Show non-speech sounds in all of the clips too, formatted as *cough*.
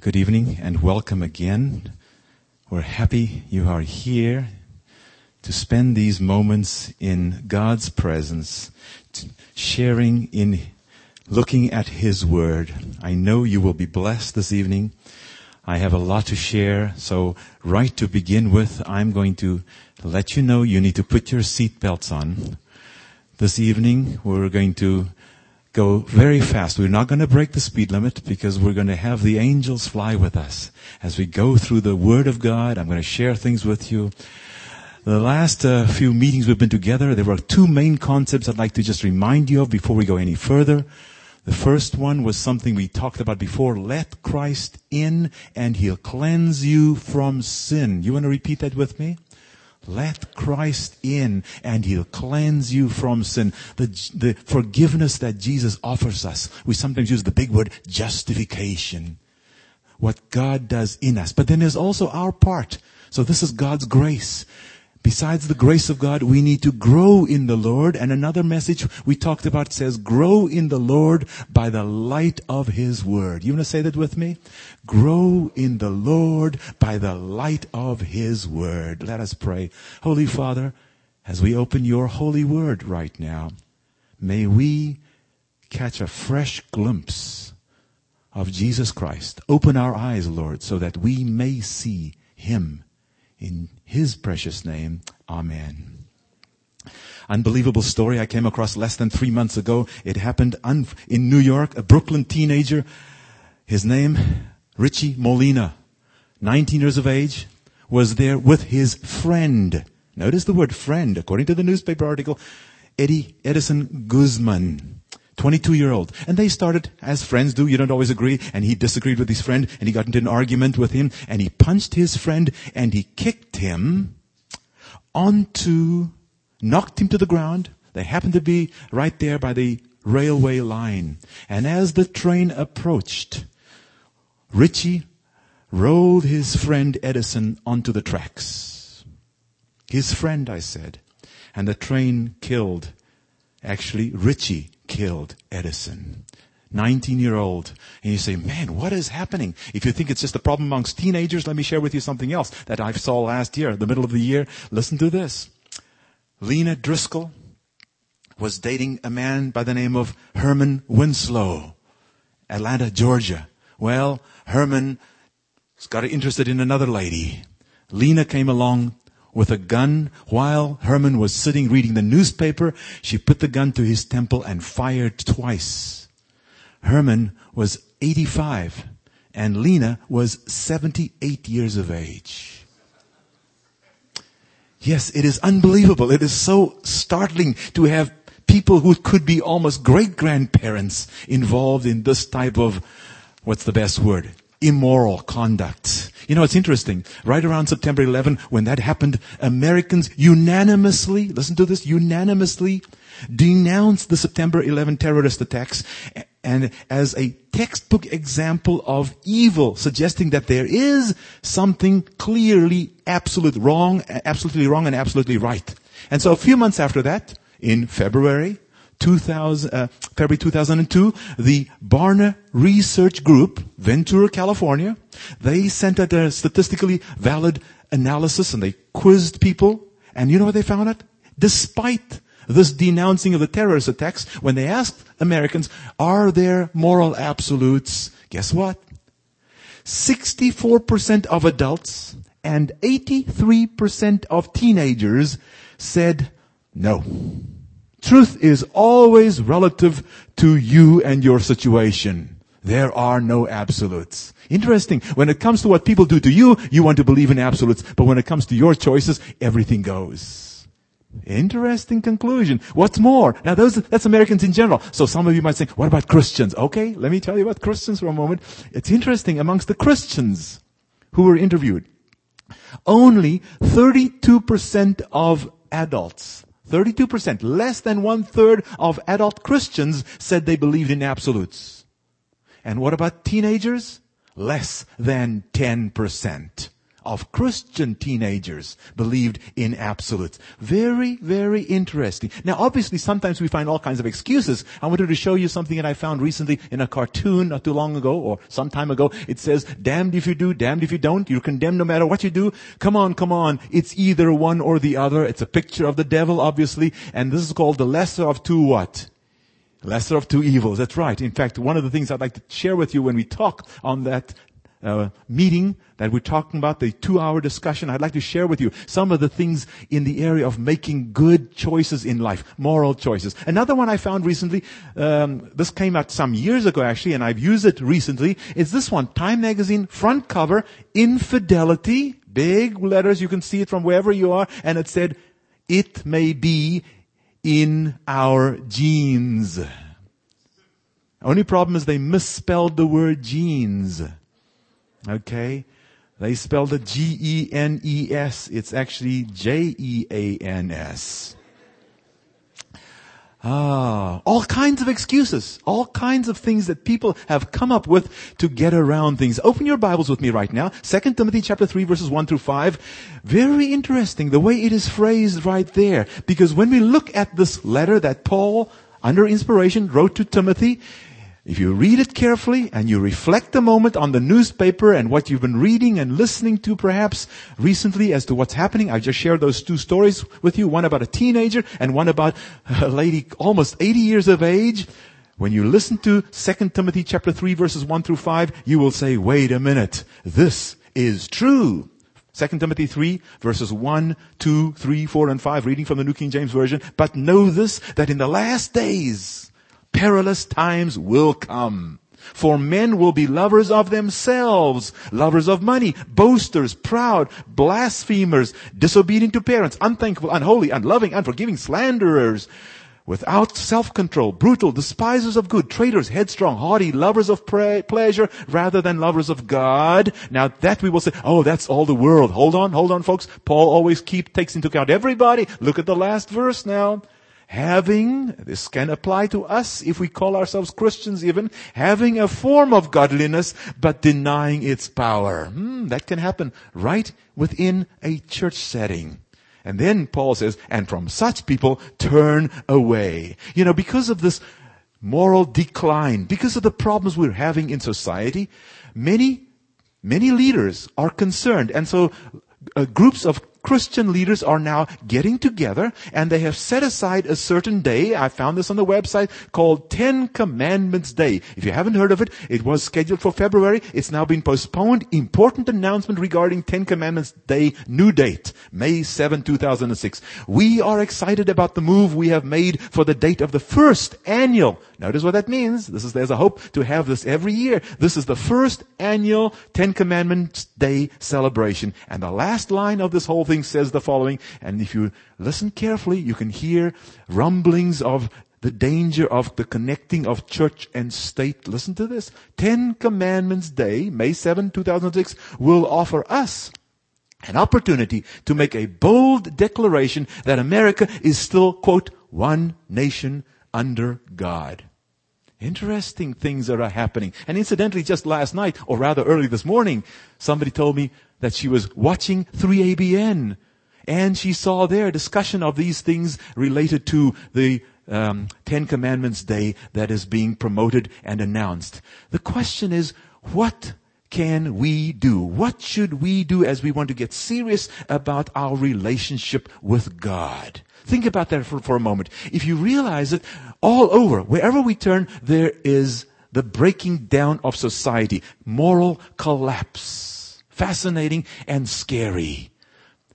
Good evening and welcome again. We're happy you are here to spend these moments in God's presence, sharing in looking at His Word. I know you will be blessed this evening. I have a lot to share, so right to begin with, I'm going to let you know you need to put your seatbelts on. This evening, we're going to go very fast. We're not going to break the speed limit because we're going to have the angels fly with us as we go through the Word of God. I'm going to share things with you. The last uh, few meetings we've been together, there were two main concepts I'd like to just remind you of before we go any further. The first one was something we talked about before. Let Christ in and He'll cleanse you from sin. You want to repeat that with me? Let Christ in and He'll cleanse you from sin. The, the forgiveness that Jesus offers us. We sometimes use the big word justification. What God does in us. But then there's also our part. So this is God's grace. Besides the grace of God, we need to grow in the Lord. And another message we talked about says, grow in the Lord by the light of His Word. You want to say that with me? Grow in the Lord by the light of His Word. Let us pray. Holy Father, as we open your holy word right now, may we catch a fresh glimpse of Jesus Christ. Open our eyes, Lord, so that we may see Him in his precious name, Amen. Unbelievable story I came across less than three months ago. It happened un- in New York, a Brooklyn teenager. His name, Richie Molina, 19 years of age, was there with his friend. Notice the word friend, according to the newspaper article, Eddie Edison Guzman. 22 year old. And they started, as friends do, you don't always agree, and he disagreed with his friend, and he got into an argument with him, and he punched his friend, and he kicked him onto, knocked him to the ground. They happened to be right there by the railway line. And as the train approached, Richie rolled his friend Edison onto the tracks. His friend, I said. And the train killed, actually, Richie killed Edison. 19 year old. And you say, man, what is happening? If you think it's just a problem amongst teenagers, let me share with you something else that I saw last year, the middle of the year. Listen to this. Lena Driscoll was dating a man by the name of Herman Winslow, Atlanta, Georgia. Well, Herman got interested in another lady. Lena came along with a gun while Herman was sitting reading the newspaper. She put the gun to his temple and fired twice. Herman was 85 and Lena was 78 years of age. Yes, it is unbelievable. It is so startling to have people who could be almost great grandparents involved in this type of, what's the best word? Immoral conduct. You know, it's interesting. Right around September 11, when that happened, Americans unanimously, listen to this, unanimously denounced the September 11 terrorist attacks and as a textbook example of evil, suggesting that there is something clearly absolute wrong, absolutely wrong and absolutely right. And so a few months after that, in February, 2000, uh, February 2002, the Barna Research Group, Ventura, California, they sent out a statistically valid analysis and they quizzed people. And you know what they found out? Despite this denouncing of the terrorist attacks, when they asked Americans, are there moral absolutes? Guess what? 64% of adults and 83% of teenagers said no. Truth is always relative to you and your situation. There are no absolutes. Interesting. When it comes to what people do to you, you want to believe in absolutes. But when it comes to your choices, everything goes. Interesting conclusion. What's more? Now those, that's Americans in general. So some of you might say, what about Christians? Okay, let me tell you about Christians for a moment. It's interesting amongst the Christians who were interviewed. Only 32% of adults 32%, less than one third of adult Christians said they believed in absolutes. And what about teenagers? Less than 10%. Of Christian teenagers believed in absolutes. Very, very interesting. Now obviously sometimes we find all kinds of excuses. I wanted to show you something that I found recently in a cartoon not too long ago or some time ago. It says, damned if you do, damned if you don't. You're condemned no matter what you do. Come on, come on. It's either one or the other. It's a picture of the devil, obviously. And this is called the lesser of two what? Lesser of two evils. That's right. In fact, one of the things I'd like to share with you when we talk on that uh, meeting that we're talking about, the two hour discussion, I'd like to share with you some of the things in the area of making good choices in life, moral choices. Another one I found recently, um, this came out some years ago actually, and I've used it recently, is this one, Time Magazine front cover, infidelity, big letters, you can see it from wherever you are, and it said, it may be in our genes. Only problem is they misspelled the word genes. Okay? They spelled it G-E-N-E-S. It's actually J-E-A-N-S. Ah, all kinds of excuses, all kinds of things that people have come up with to get around things. Open your Bibles with me right now. 2 Timothy chapter 3 verses 1 through 5. Very interesting the way it is phrased right there. Because when we look at this letter that Paul, under inspiration, wrote to Timothy, if you read it carefully and you reflect a moment on the newspaper and what you've been reading and listening to perhaps recently as to what's happening, I just shared those two stories with you, one about a teenager and one about a lady almost 80 years of age. When you listen to 2 Timothy chapter 3 verses 1 through 5, you will say, wait a minute, this is true. 2 Timothy 3 verses 1, 2, 3, 4, and 5, reading from the New King James Version. But know this, that in the last days, perilous times will come. For men will be lovers of themselves, lovers of money, boasters, proud, blasphemers, disobedient to parents, unthankful, unholy, unloving, unforgiving, slanderers, without self-control, brutal, despisers of good, traitors, headstrong, haughty, lovers of pre- pleasure rather than lovers of God. Now that we will say, oh, that's all the world. Hold on, hold on, folks. Paul always keep, takes into account everybody. Look at the last verse now having, this can apply to us if we call ourselves Christians even, having a form of godliness but denying its power. Hmm, that can happen right within a church setting. And then Paul says, and from such people turn away. You know, because of this moral decline, because of the problems we're having in society, many, many leaders are concerned. And so uh, groups of Christian leaders are now getting together and they have set aside a certain day. I found this on the website called Ten Commandments Day. If you haven't heard of it, it was scheduled for February. It's now been postponed. Important announcement regarding Ten Commandments Day, new date, May 7, 2006. We are excited about the move we have made for the date of the first annual. Notice what that means. This is, there's a hope to have this every year. This is the first annual Ten Commandments Day celebration. And the last line of this whole says the following, and if you listen carefully, you can hear rumblings of the danger of the connecting of church and state. Listen to this. Ten Commandments Day, May 7, 2006, will offer us an opportunity to make a bold declaration that America is still, quote, one nation under God. Interesting things are happening. And incidentally, just last night, or rather early this morning, somebody told me that she was watching 3ABN. And she saw there discussion of these things related to the um, Ten Commandments Day that is being promoted and announced. The question is, what can we do? What should we do as we want to get serious about our relationship with God? Think about that for, for a moment. If you realize that all over, wherever we turn, there is the breaking down of society, moral collapse. Fascinating and scary.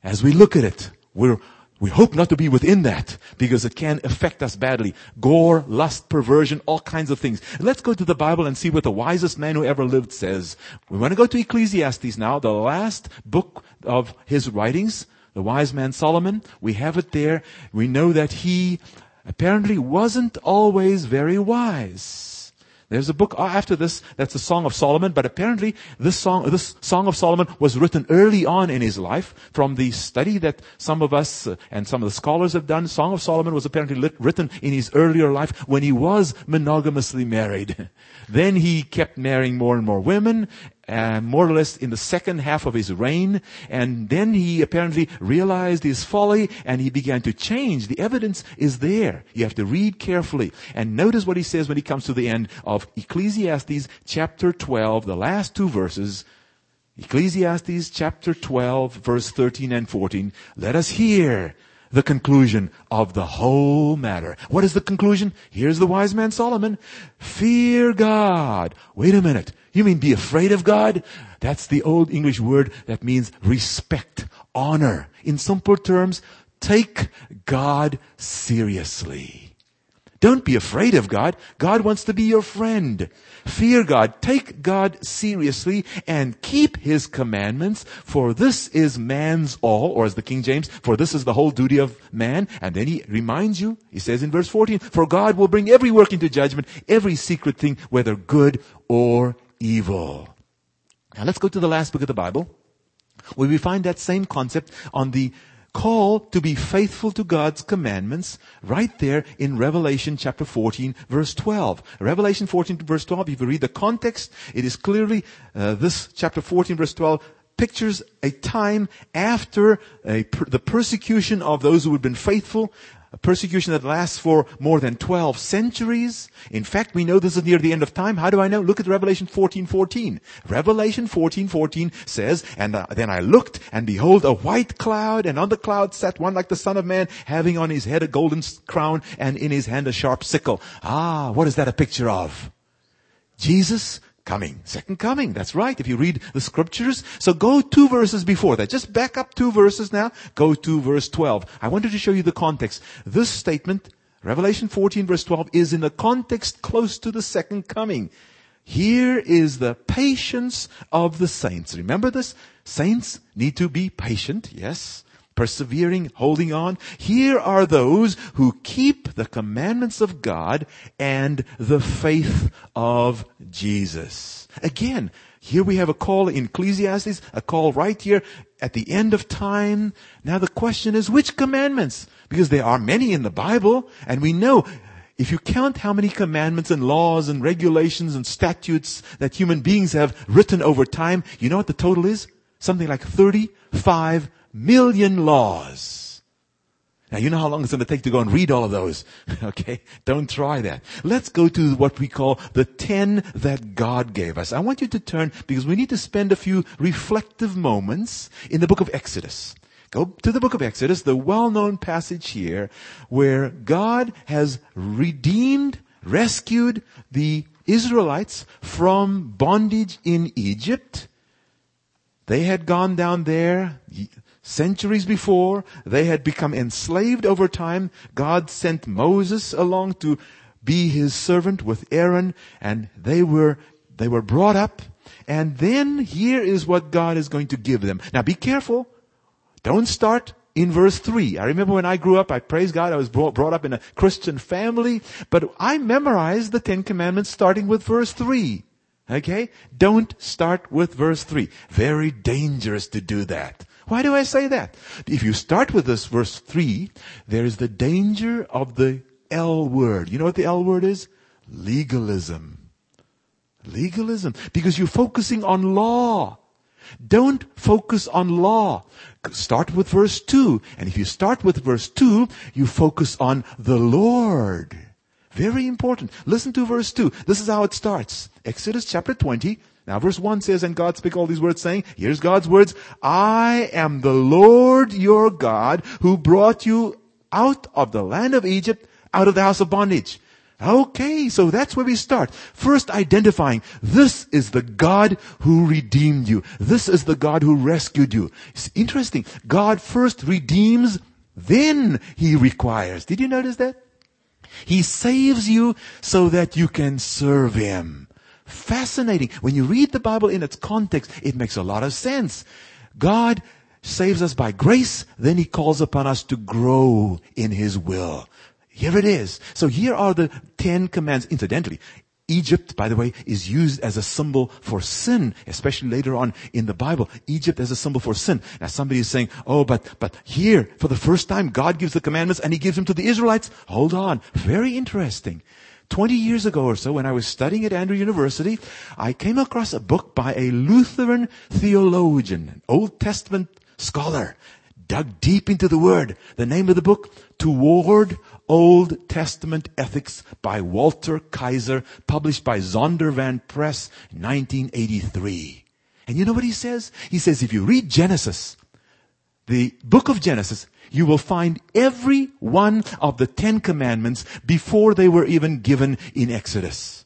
As we look at it, we're we hope not to be within that because it can affect us badly. Gore, lust, perversion, all kinds of things. Let's go to the Bible and see what the wisest man who ever lived says. We want to go to Ecclesiastes now, the last book of his writings the wise man Solomon. We have it there. We know that he apparently wasn't always very wise. There's a book after this that's a Song of Solomon, but apparently this song, this Song of Solomon was written early on in his life from the study that some of us uh, and some of the scholars have done. Song of Solomon was apparently lit, written in his earlier life when he was monogamously married. *laughs* then he kept marrying more and more women uh, more or less in the second half of his reign. And then he apparently realized his folly and he began to change. The evidence is there. You have to read carefully. And notice what he says when he comes to the end of Ecclesiastes chapter 12, the last two verses. Ecclesiastes chapter 12, verse 13 and 14. Let us hear the conclusion of the whole matter. What is the conclusion? Here's the wise man Solomon. Fear God. Wait a minute. You mean be afraid of God? That's the old English word that means respect, honor. In simple terms, take God seriously. Don't be afraid of God. God wants to be your friend. Fear God. Take God seriously and keep His commandments, for this is man's all, or as the King James, for this is the whole duty of man. And then He reminds you, He says in verse 14, for God will bring every work into judgment, every secret thing, whether good or evil. Now let's go to the last book of the Bible, where we find that same concept on the call to be faithful to God's commandments right there in Revelation chapter 14 verse 12. Revelation 14 verse 12, if you read the context, it is clearly, uh, this chapter 14 verse 12 pictures a time after a, the persecution of those who had been faithful a persecution that lasts for more than 12 centuries. In fact, we know this is near the end of time. How do I know? Look at Revelation 14, 14. Revelation 14, 14 says, And uh, then I looked, and behold, a white cloud, and on the cloud sat one like the Son of Man, having on his head a golden crown, and in his hand a sharp sickle. Ah, what is that a picture of? Jesus coming. Second coming. That's right. If you read the scriptures. So go two verses before that. Just back up two verses now. Go to verse 12. I wanted to show you the context. This statement, Revelation 14 verse 12, is in a context close to the second coming. Here is the patience of the saints. Remember this? Saints need to be patient. Yes persevering, holding on. Here are those who keep the commandments of God and the faith of Jesus. Again, here we have a call in Ecclesiastes, a call right here at the end of time. Now the question is which commandments? Because there are many in the Bible and we know if you count how many commandments and laws and regulations and statutes that human beings have written over time, you know what the total is? Something like 35 million laws. Now you know how long it's going to take to go and read all of those. *laughs* okay? Don't try that. Let's go to what we call the ten that God gave us. I want you to turn because we need to spend a few reflective moments in the book of Exodus. Go to the book of Exodus, the well-known passage here where God has redeemed, rescued the Israelites from bondage in Egypt. They had gone down there Centuries before, they had become enslaved over time. God sent Moses along to be his servant with Aaron and they were, they were brought up. And then here is what God is going to give them. Now be careful. Don't start in verse 3. I remember when I grew up, I praise God, I was brought, brought up in a Christian family, but I memorized the Ten Commandments starting with verse 3. Okay? Don't start with verse 3. Very dangerous to do that. Why do I say that? If you start with this verse 3, there is the danger of the L word. You know what the L word is? Legalism. Legalism. Because you're focusing on law. Don't focus on law. Start with verse 2. And if you start with verse 2, you focus on the Lord. Very important. Listen to verse 2. This is how it starts. Exodus chapter 20, now verse 1 says, and God spake all these words saying, here's God's words, I am the Lord your God who brought you out of the land of Egypt, out of the house of bondage. Okay, so that's where we start. First identifying, this is the God who redeemed you. This is the God who rescued you. It's interesting. God first redeems, then He requires. Did you notice that? He saves you so that you can serve Him. Fascinating. When you read the Bible in its context, it makes a lot of sense. God saves us by grace, then He calls upon us to grow in His will. Here it is. So here are the Ten Commands. Incidentally, Egypt, by the way, is used as a symbol for sin, especially later on in the Bible. Egypt as a symbol for sin. Now somebody is saying, oh, but, but here, for the first time, God gives the commandments and He gives them to the Israelites. Hold on. Very interesting. 20 years ago or so, when I was studying at Andrew University, I came across a book by a Lutheran theologian, an Old Testament scholar, dug deep into the Word. The name of the book, Toward Old Testament Ethics by Walter Kaiser, published by Zondervan Press, 1983. And you know what he says? He says if you read Genesis, the book of Genesis, you will find every one of the Ten Commandments before they were even given in Exodus.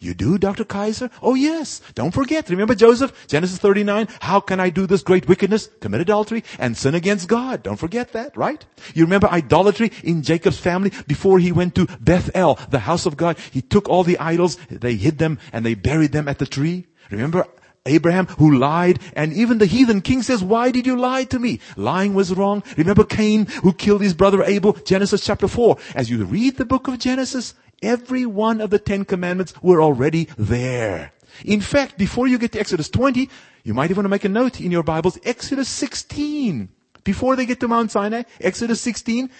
You do, Dr. Kaiser? Oh yes. Don't forget. Remember Joseph? Genesis 39. How can I do this great wickedness? Commit adultery and sin against God. Don't forget that, right? You remember idolatry in Jacob's family before he went to Bethel, the house of God. He took all the idols, they hid them and they buried them at the tree. Remember Abraham who lied and even the heathen king says, why did you lie to me? Lying was wrong. Remember Cain who killed his brother Abel? Genesis chapter 4. As you read the book of Genesis, every one of the Ten Commandments were already there. In fact, before you get to Exodus 20, you might even want to make a note in your Bibles, Exodus 16. Before they get to Mount Sinai, Exodus 16,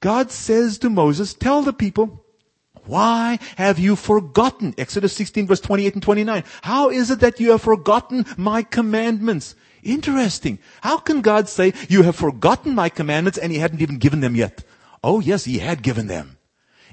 God says to Moses, tell the people, why have you forgotten? Exodus 16 verse 28 and 29. How is it that you have forgotten my commandments? Interesting. How can God say you have forgotten my commandments and he hadn't even given them yet? Oh yes, he had given them.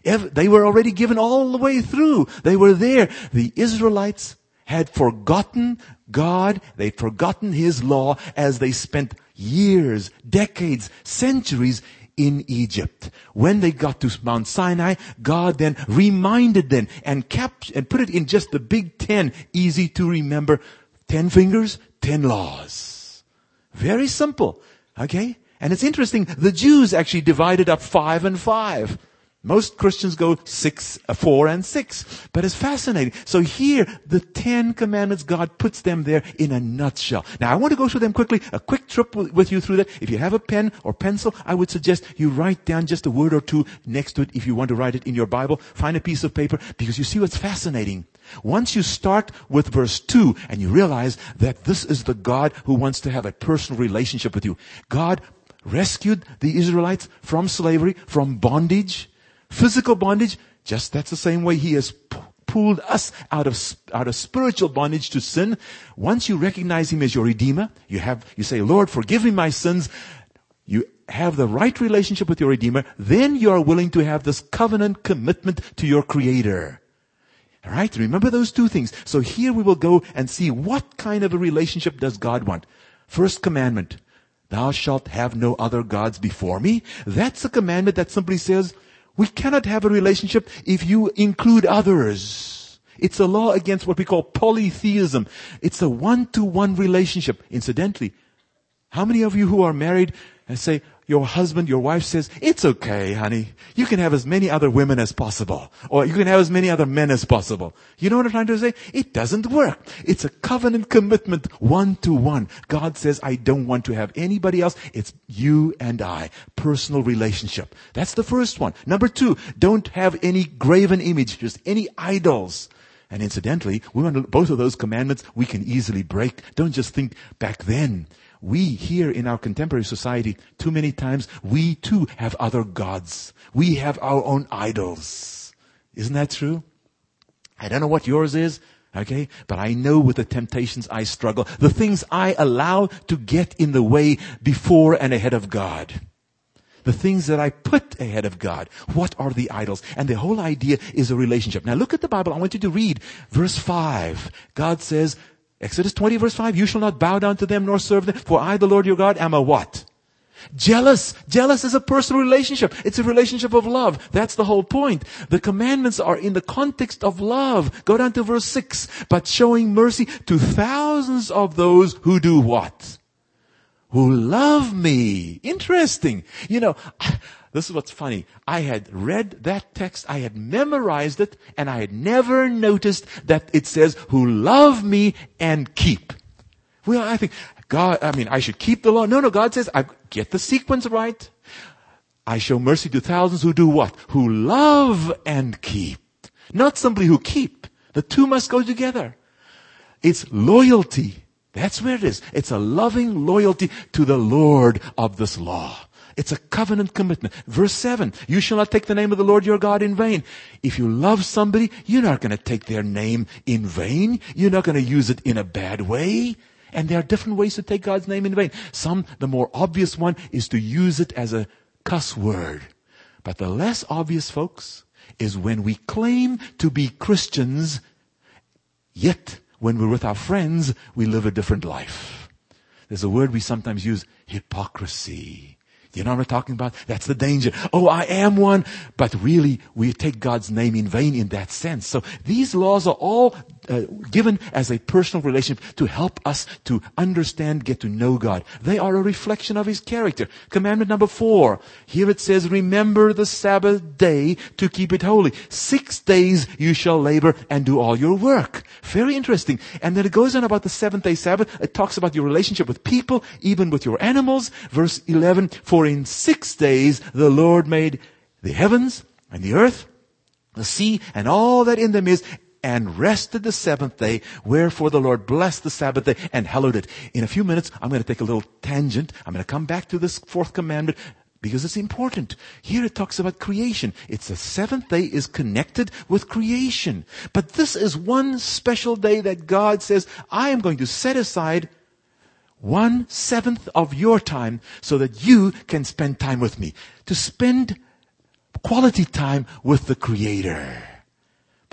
They were already given all the way through. They were there. The Israelites had forgotten God. They'd forgotten His law as they spent years, decades, centuries in Egypt. When they got to Mount Sinai, God then reminded them and kept and put it in just the big ten, easy to remember. Ten fingers, ten laws. Very simple. Okay? And it's interesting, the Jews actually divided up five and five. Most Christians go six, uh, four and six. But it's fascinating. So here, the Ten Commandments, God puts them there in a nutshell. Now I want to go through them quickly, a quick trip with you through that. If you have a pen or pencil, I would suggest you write down just a word or two next to it if you want to write it in your Bible. Find a piece of paper because you see what's fascinating. Once you start with verse 2 and you realize that this is the God who wants to have a personal relationship with you. God rescued the Israelites from slavery, from bondage, physical bondage, just that's the same way he has pulled us out of, out of spiritual bondage to sin. Once you recognize him as your redeemer, you have, you say, Lord, forgive me my sins. You have the right relationship with your redeemer. Then you are willing to have this covenant commitment to your creator. Alright? Remember those two things. So here we will go and see what kind of a relationship does God want. First commandment. Thou shalt have no other gods before me. That's a commandment that simply says, we cannot have a relationship if you include others. It's a law against what we call polytheism. It's a one-to-one relationship. Incidentally, how many of you who are married and say, your husband, your wife says, it's okay, honey. You can have as many other women as possible. Or you can have as many other men as possible. You know what I'm trying to say? It doesn't work. It's a covenant commitment, one to one. God says, I don't want to have anybody else. It's you and I. Personal relationship. That's the first one. Number two, don't have any graven image, just any idols. And incidentally, we want to, both of those commandments we can easily break. Don't just think back then we here in our contemporary society, too many times, we too have other gods. We have our own idols. Isn't that true? I don't know what yours is, okay? But I know with the temptations I struggle, the things I allow to get in the way before and ahead of God. The things that I put ahead of God. What are the idols? And the whole idea is a relationship. Now look at the Bible. I want you to read verse 5. God says, Exodus 20 verse 5, you shall not bow down to them nor serve them, for I, the Lord your God, am a what? Jealous. Jealous is a personal relationship. It's a relationship of love. That's the whole point. The commandments are in the context of love. Go down to verse 6. But showing mercy to thousands of those who do what? Who love me. Interesting. You know, this is what's funny. I had read that text, I had memorized it, and I had never noticed that it says, who love me and keep. Well, I think, God, I mean, I should keep the law. No, no, God says, I get the sequence right. I show mercy to thousands who do what? Who love and keep. Not simply who keep. The two must go together. It's loyalty. That's where it is. It's a loving loyalty to the Lord of this law. It's a covenant commitment. Verse 7, you shall not take the name of the Lord your God in vain. If you love somebody, you're not going to take their name in vain. You're not going to use it in a bad way. And there are different ways to take God's name in vain. Some, the more obvious one is to use it as a cuss word. But the less obvious, folks, is when we claim to be Christians, yet when we're with our friends, we live a different life. There's a word we sometimes use, hypocrisy. You know what I'm talking about? That's the danger. Oh, I am one, but really we take God's name in vain in that sense. So these laws are all uh, given as a personal relationship to help us to understand, get to know God. They are a reflection of His character. Commandment number four. Here it says, remember the Sabbath day to keep it holy. Six days you shall labor and do all your work. Very interesting. And then it goes on about the seventh day Sabbath. It talks about your relationship with people, even with your animals. Verse 11, for in six days the Lord made the heavens and the earth, the sea and all that in them is, and rested the seventh day. Wherefore the Lord blessed the Sabbath day and hallowed it. In a few minutes, I'm going to take a little tangent. I'm going to come back to this fourth commandment because it's important. Here it talks about creation. It's the seventh day is connected with creation. But this is one special day that God says, I am going to set aside one seventh of your time so that you can spend time with me. To spend quality time with the Creator.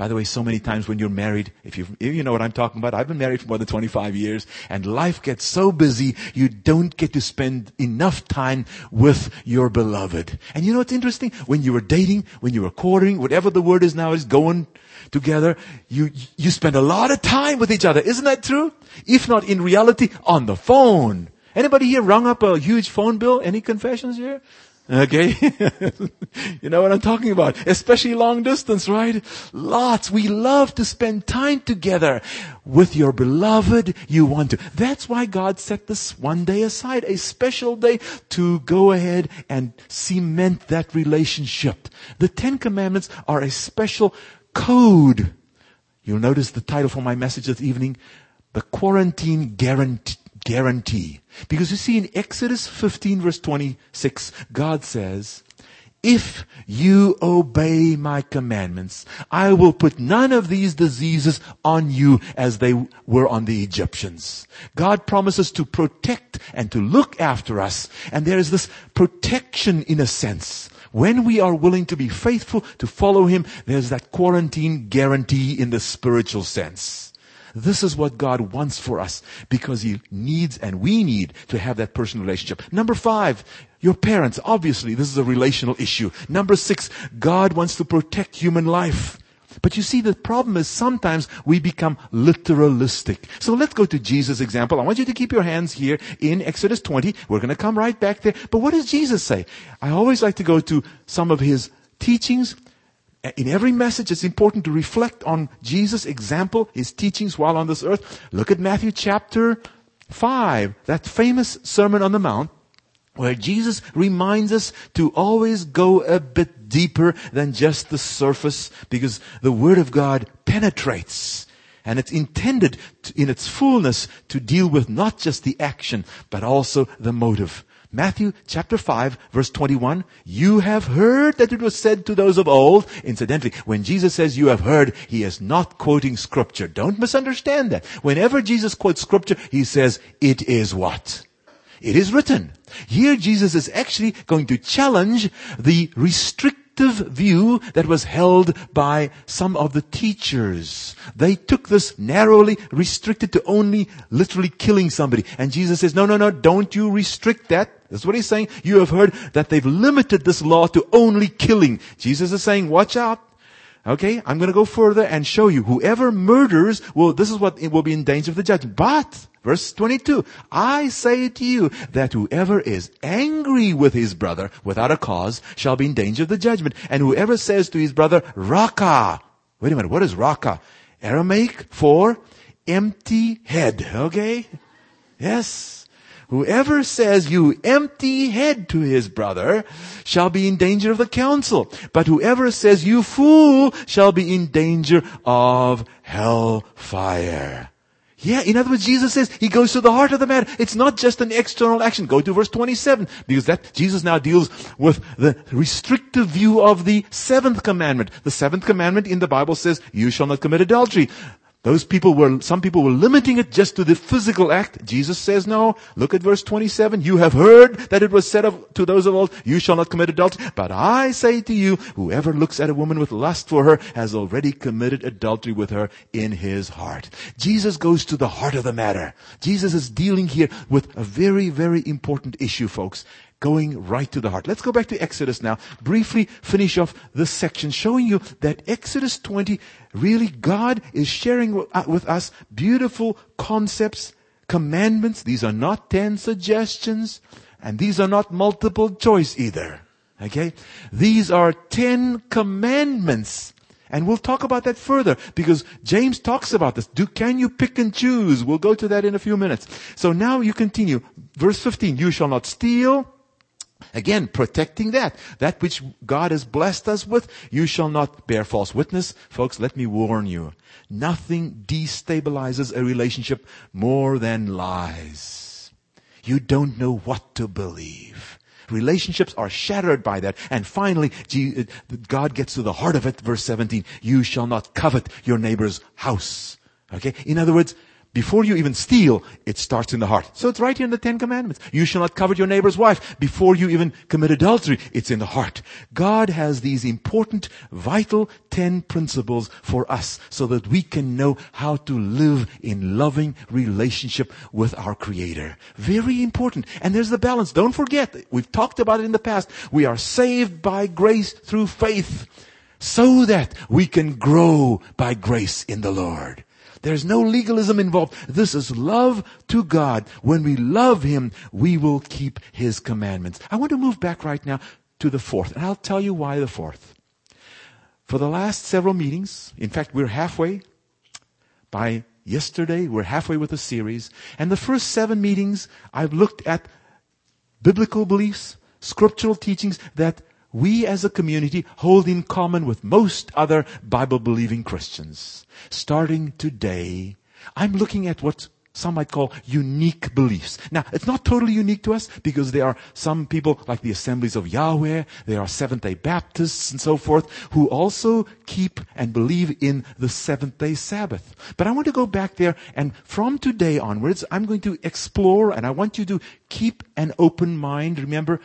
By the way, so many times when you're married, if you if you know what I'm talking about, I've been married for more than 25 years, and life gets so busy, you don't get to spend enough time with your beloved. And you know what's interesting? When you were dating, when you were courting, whatever the word is now is going together, you you spend a lot of time with each other. Isn't that true? If not in reality, on the phone. Anybody here rung up a huge phone bill? Any confessions here? Okay? *laughs* you know what I'm talking about? Especially long distance, right? Lots. We love to spend time together with your beloved. You want to. That's why God set this one day aside, a special day to go ahead and cement that relationship. The Ten Commandments are a special code. You'll notice the title for my message this evening, the quarantine guarantee guarantee. Because you see in Exodus 15 verse 26, God says, if you obey my commandments, I will put none of these diseases on you as they were on the Egyptians. God promises to protect and to look after us. And there is this protection in a sense. When we are willing to be faithful to follow Him, there's that quarantine guarantee in the spiritual sense. This is what God wants for us because He needs and we need to have that personal relationship. Number five, your parents. Obviously, this is a relational issue. Number six, God wants to protect human life. But you see, the problem is sometimes we become literalistic. So let's go to Jesus' example. I want you to keep your hands here in Exodus 20. We're going to come right back there. But what does Jesus say? I always like to go to some of his teachings in every message, it's important to reflect on Jesus' example, his teachings while on this earth. Look at Matthew chapter 5, that famous Sermon on the Mount, where Jesus reminds us to always go a bit deeper than just the surface, because the Word of God penetrates. And it's intended to, in its fullness to deal with not just the action, but also the motive. Matthew chapter 5 verse 21, you have heard that it was said to those of old. Incidentally, when Jesus says you have heard, he is not quoting scripture. Don't misunderstand that. Whenever Jesus quotes scripture, he says, it is what? It is written. Here Jesus is actually going to challenge the restrict view that was held by some of the teachers. They took this narrowly restricted to only literally killing somebody. And Jesus says, no, no, no, don't you restrict that. That's what he's saying. You have heard that they've limited this law to only killing. Jesus is saying, watch out. Okay, I'm going to go further and show you whoever murders will, this is what will be in danger of the judgment. But, verse 22, I say to you that whoever is angry with his brother without a cause shall be in danger of the judgment. And whoever says to his brother, Raca, wait a minute, what is Raca? Aramaic for empty head, okay? Yes. Whoever says you empty head to his brother shall be in danger of the council. But whoever says you fool shall be in danger of hell fire. Yeah, in other words, Jesus says he goes to the heart of the matter. It's not just an external action. Go to verse 27, because that, Jesus now deals with the restrictive view of the seventh commandment. The seventh commandment in the Bible says, you shall not commit adultery. Those people were, some people were limiting it just to the physical act. Jesus says no. Look at verse 27. You have heard that it was said of, to those of old, you shall not commit adultery. But I say to you, whoever looks at a woman with lust for her has already committed adultery with her in his heart. Jesus goes to the heart of the matter. Jesus is dealing here with a very, very important issue, folks going right to the heart. Let's go back to Exodus now. Briefly finish off this section showing you that Exodus 20, really God is sharing uh, with us beautiful concepts, commandments. These are not 10 suggestions and these are not multiple choice either. Okay? These are 10 commandments. And we'll talk about that further because James talks about this. Do, can you pick and choose? We'll go to that in a few minutes. So now you continue. Verse 15, you shall not steal. Again, protecting that. That which God has blessed us with, you shall not bear false witness. Folks, let me warn you. Nothing destabilizes a relationship more than lies. You don't know what to believe. Relationships are shattered by that. And finally, uh, God gets to the heart of it, verse 17. You shall not covet your neighbor's house. Okay? In other words, before you even steal, it starts in the heart. So it's right here in the Ten Commandments. You shall not covet your neighbor's wife. Before you even commit adultery, it's in the heart. God has these important, vital ten principles for us so that we can know how to live in loving relationship with our Creator. Very important. And there's the balance. Don't forget, we've talked about it in the past. We are saved by grace through faith so that we can grow by grace in the Lord. There's no legalism involved. This is love to God. When we love Him, we will keep His commandments. I want to move back right now to the fourth, and I'll tell you why the fourth. For the last several meetings, in fact, we're halfway. By yesterday, we're halfway with the series. And the first seven meetings, I've looked at biblical beliefs, scriptural teachings that we as a community hold in common with most other Bible believing Christians. Starting today, I'm looking at what some might call unique beliefs. Now, it's not totally unique to us because there are some people like the Assemblies of Yahweh, there are Seventh day Baptists and so forth who also keep and believe in the seventh day Sabbath. But I want to go back there and from today onwards, I'm going to explore and I want you to keep an open mind. Remember,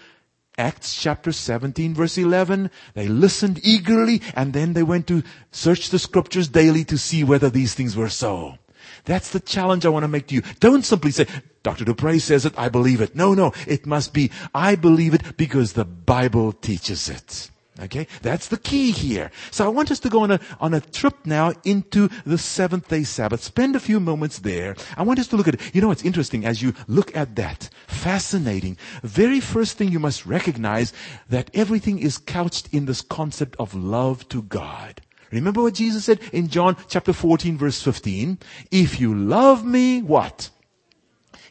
Acts chapter 17 verse 11. They listened eagerly and then they went to search the scriptures daily to see whether these things were so. That's the challenge I want to make to you. Don't simply say, Dr. du Preez says it, I believe it. No, no. It must be, I believe it because the Bible teaches it. Okay? That's the key here. So I want us to go on a, on a trip now into the seventh day Sabbath. Spend a few moments there. I want us to look at it. You know, it's interesting as you look at that. Fascinating. Very first thing you must recognize that everything is couched in this concept of love to God. Remember what Jesus said in John chapter 14 verse 15? If you love me, what?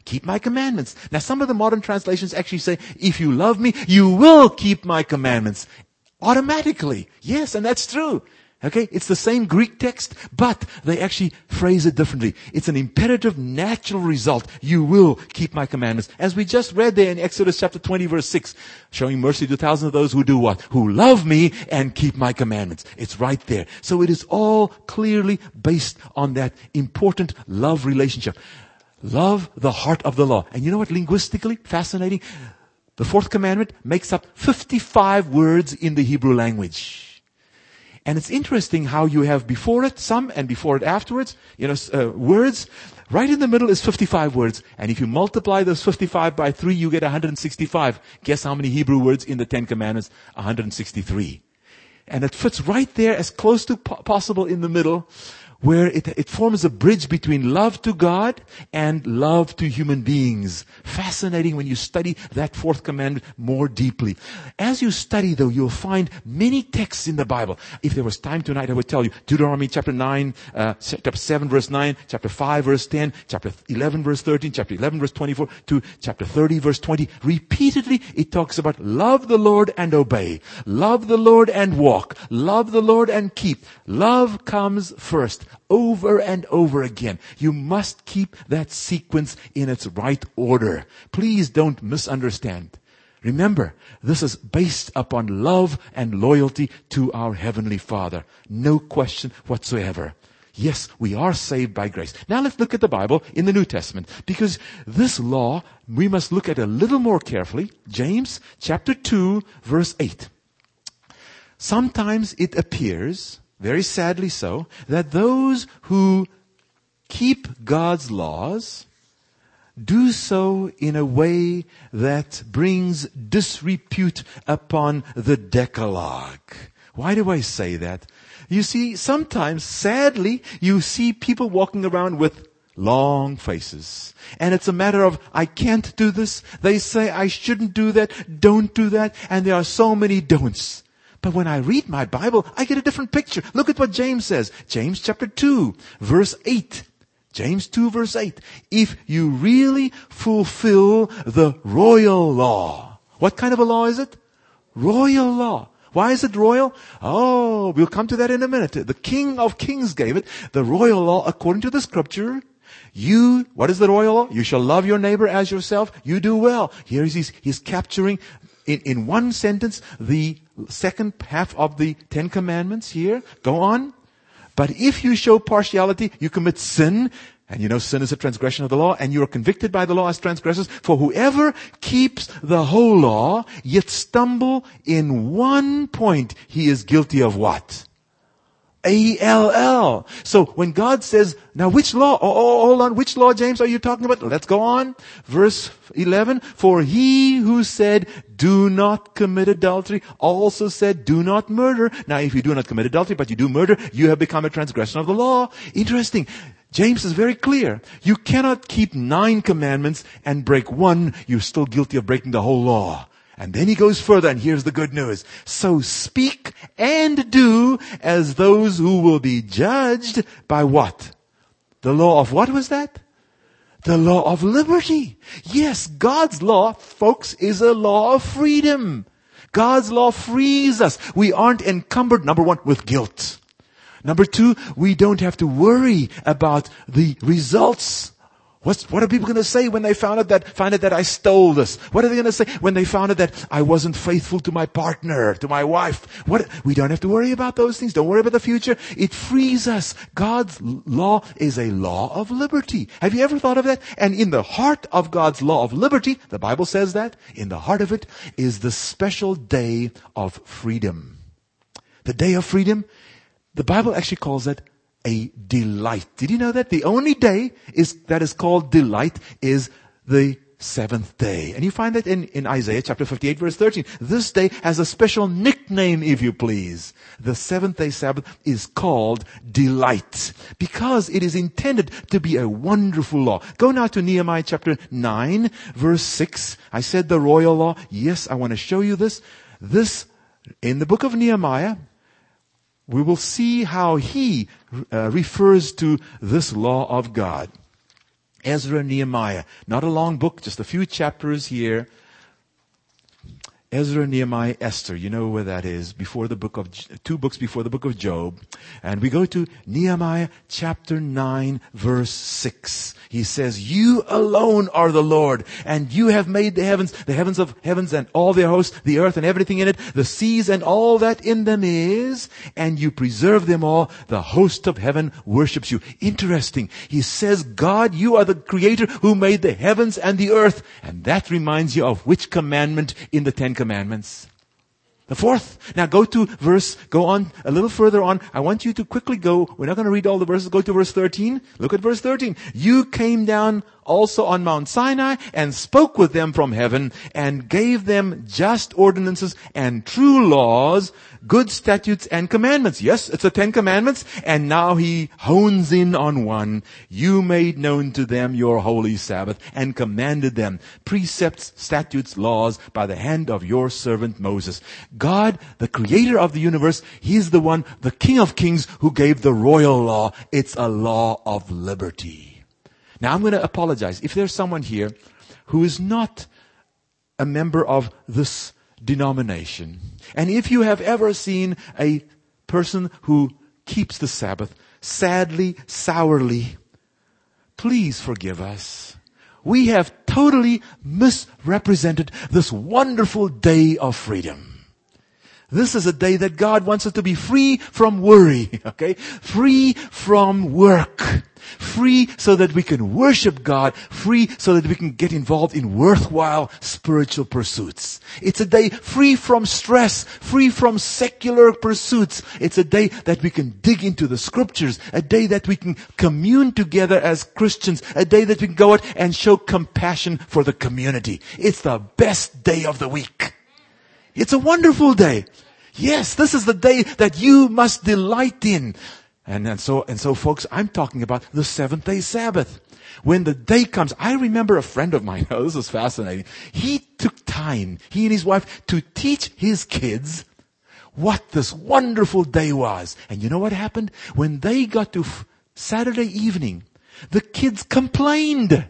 keep my commandments. Now some of the modern translations actually say, if you love me, you will keep my commandments. Automatically. Yes, and that's true. Okay, it's the same Greek text, but they actually phrase it differently. It's an imperative natural result. You will keep my commandments. As we just read there in Exodus chapter 20 verse 6, showing mercy to thousands of those who do what? Who love me and keep my commandments. It's right there. So it is all clearly based on that important love relationship. Love the heart of the law. And you know what linguistically fascinating? The fourth commandment makes up 55 words in the Hebrew language. And it's interesting how you have before it some and before it afterwards, you know, uh, words. Right in the middle is 55 words. And if you multiply those 55 by 3, you get 165. Guess how many Hebrew words in the Ten Commandments? 163. And it fits right there as close to po- possible in the middle where it, it forms a bridge between love to God and love to human beings. Fascinating when you study that fourth commandment more deeply. As you study though, you'll find many texts in the Bible. If there was time tonight, I would tell you Deuteronomy chapter 9, uh, chapter 7 verse 9, chapter 5 verse 10, chapter 11 verse 13, chapter 11 verse 24 to chapter 30 verse 20. Repeatedly, it talks about love the Lord and obey. Love the Lord and walk. Love the Lord and keep. Love comes first. Over and over again. You must keep that sequence in its right order. Please don't misunderstand. Remember, this is based upon love and loyalty to our Heavenly Father. No question whatsoever. Yes, we are saved by grace. Now let's look at the Bible in the New Testament because this law we must look at a little more carefully. James chapter 2 verse 8. Sometimes it appears, very sadly so, that those who keep God's laws do so in a way that brings disrepute upon the Decalogue. Why do I say that? You see, sometimes, sadly, you see people walking around with long faces. And it's a matter of, I can't do this. They say I shouldn't do that. Don't do that. And there are so many don'ts. But when I read my Bible, I get a different picture. Look at what James says. James chapter 2, verse 8. James 2 verse 8. If you really fulfill the royal law. What kind of a law is it? Royal law. Why is it royal? Oh, we'll come to that in a minute. The King of Kings gave it. The royal law, according to the scripture, you, what is the royal law? You shall love your neighbor as yourself. You do well. Here he's, he's capturing in, in one sentence the second half of the Ten Commandments here. Go on. But if you show partiality, you commit sin. And you know sin is a transgression of the law, and you are convicted by the law as transgressors. For whoever keeps the whole law, yet stumble in one point, he is guilty of what? A-L-L. So when God says, now which law? Oh, oh, oh, hold on. Which law, James, are you talking about? Let's go on. Verse 11. For he who said, do not commit adultery, also said, do not murder. Now if you do not commit adultery, but you do murder, you have become a transgression of the law. Interesting. James is very clear. You cannot keep nine commandments and break one. You're still guilty of breaking the whole law. And then he goes further and here's the good news. So speak and do as those who will be judged by what? The law of what was that? The law of liberty. Yes, God's law, folks, is a law of freedom. God's law frees us. We aren't encumbered, number one, with guilt. Number two, we don't have to worry about the results What's, what are people going to say when they found out that, find out that I stole this? What are they going to say when they found out that I wasn't faithful to my partner, to my wife? What, we don't have to worry about those things. Don't worry about the future. It frees us. God's law is a law of liberty. Have you ever thought of that? And in the heart of God's law of liberty, the Bible says that, in the heart of it is the special day of freedom. The day of freedom, the Bible actually calls it a delight. Did you know that? The only day is, that is called delight is the seventh day. And you find that in, in Isaiah chapter 58 verse 13. This day has a special nickname, if you please. The seventh day Sabbath is called delight because it is intended to be a wonderful law. Go now to Nehemiah chapter 9 verse 6. I said the royal law. Yes, I want to show you this. This, in the book of Nehemiah, we will see how he uh, refers to this law of God. Ezra and Nehemiah, not a long book, just a few chapters here. Ezra, Nehemiah, Esther. You know where that is. Before the book of, two books before the book of Job. And we go to Nehemiah chapter 9 verse 6. He says, you alone are the Lord and you have made the heavens, the heavens of heavens and all their hosts, the earth and everything in it, the seas and all that in them is, and you preserve them all. The host of heaven worships you. Interesting. He says, God, you are the creator who made the heavens and the earth. And that reminds you of which commandment in the Ten Commandments? Commandments. The fourth. Now go to verse, go on a little further on. I want you to quickly go, we're not going to read all the verses, go to verse 13. Look at verse 13. You came down also on Mount Sinai and spoke with them from heaven and gave them just ordinances and true laws, good statutes and commandments. Yes, it's the Ten Commandments. And now he hones in on one. You made known to them your holy Sabbath and commanded them precepts, statutes, laws by the hand of your servant Moses. God, the creator of the universe, he's the one, the King of kings who gave the royal law. It's a law of liberty. Now I'm going to apologize. If there's someone here who is not a member of this denomination, and if you have ever seen a person who keeps the Sabbath sadly, sourly, please forgive us. We have totally misrepresented this wonderful day of freedom. This is a day that God wants us to be free from worry, *laughs* okay? Free from work. Free so that we can worship God. Free so that we can get involved in worthwhile spiritual pursuits. It's a day free from stress, free from secular pursuits. It's a day that we can dig into the scriptures, a day that we can commune together as Christians, a day that we can go out and show compassion for the community. It's the best day of the week. It's a wonderful day. Yes, this is the day that you must delight in. And, and so, and so folks, I'm talking about the seventh day Sabbath. When the day comes, I remember a friend of mine, *laughs* oh, this is fascinating. He took time, he and his wife, to teach his kids what this wonderful day was. And you know what happened? When they got to f- Saturday evening, the kids complained.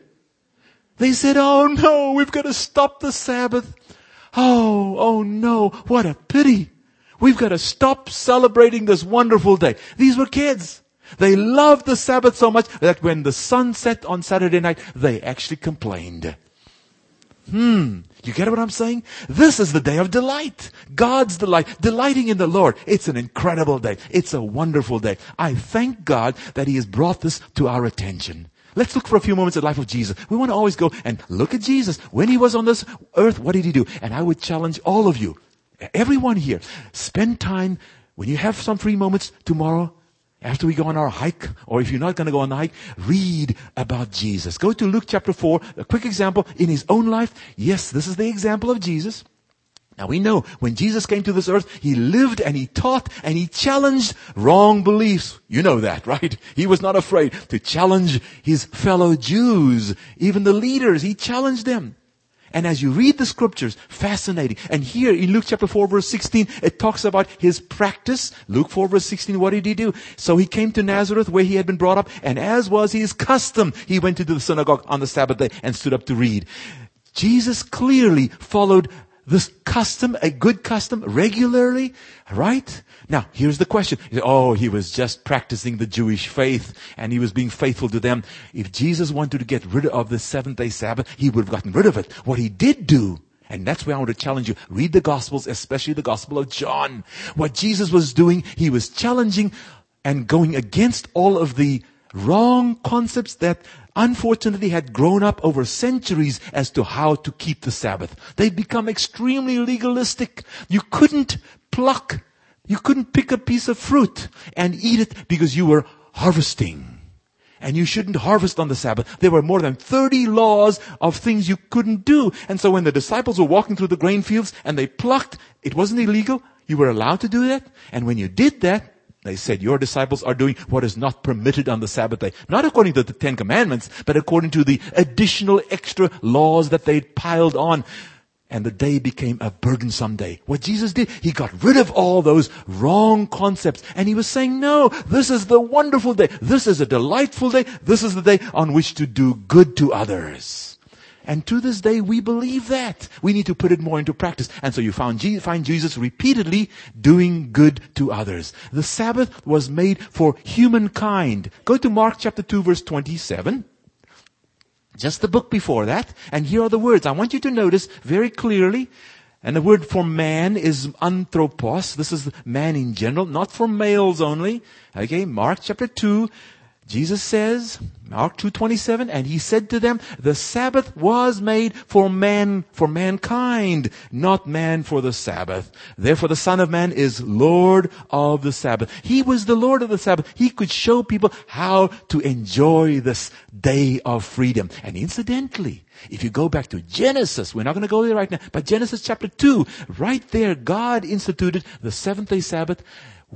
They said, oh no, we've got to stop the Sabbath. Oh, oh no, what a pity. We've got to stop celebrating this wonderful day. These were kids. They loved the Sabbath so much that when the sun set on Saturday night, they actually complained. Hmm. You get what I'm saying? This is the day of delight. God's delight. Delighting in the Lord. It's an incredible day. It's a wonderful day. I thank God that He has brought this to our attention. Let's look for a few moments at the life of Jesus. We want to always go and look at Jesus. When he was on this earth, what did he do? And I would challenge all of you, everyone here, spend time when you have some free moments tomorrow, after we go on our hike, or if you're not going to go on the hike, read about Jesus. Go to Luke chapter 4, a quick example in his own life. Yes, this is the example of Jesus. Now we know when Jesus came to this earth, he lived and he taught and he challenged wrong beliefs. You know that, *laughs* right? He was not afraid to challenge his fellow Jews, even the leaders. He challenged them. And as you read the scriptures, fascinating. And here in Luke chapter 4 verse 16, it talks about his practice. Luke 4 verse 16, what did he do? So he came to Nazareth where he had been brought up, and as was his custom, he went into the synagogue on the Sabbath day and stood up to read. Jesus clearly followed this custom, a good custom, regularly, right? Now, here's the question. Oh, he was just practicing the Jewish faith and he was being faithful to them. If Jesus wanted to get rid of the seventh day Sabbath, he would have gotten rid of it. What he did do, and that's where I want to challenge you. Read the Gospels, especially the Gospel of John. What Jesus was doing, he was challenging and going against all of the wrong concepts that unfortunately had grown up over centuries as to how to keep the Sabbath. They'd become extremely legalistic. You couldn't pluck, you couldn't pick a piece of fruit and eat it because you were harvesting. And you shouldn't harvest on the Sabbath. There were more than 30 laws of things you couldn't do. And so when the disciples were walking through the grain fields and they plucked, it wasn't illegal. You were allowed to do that. And when you did that, they said, your disciples are doing what is not permitted on the Sabbath day. Not according to the Ten Commandments, but according to the additional extra laws that they'd piled on. And the day became a burdensome day. What Jesus did, He got rid of all those wrong concepts. And He was saying, no, this is the wonderful day. This is a delightful day. This is the day on which to do good to others. And to this day, we believe that. We need to put it more into practice. And so you found, find Jesus repeatedly doing good to others. The Sabbath was made for humankind. Go to Mark chapter 2 verse 27. Just the book before that. And here are the words. I want you to notice very clearly. And the word for man is anthropos. This is man in general, not for males only. Okay, Mark chapter 2 Jesus says, Mark 2:27, and he said to them, the Sabbath was made for man, for mankind, not man for the Sabbath. Therefore the Son of Man is Lord of the Sabbath. He was the Lord of the Sabbath. He could show people how to enjoy this day of freedom. And incidentally, if you go back to Genesis, we're not going to go there right now, but Genesis chapter 2, right there, God instituted the seventh day Sabbath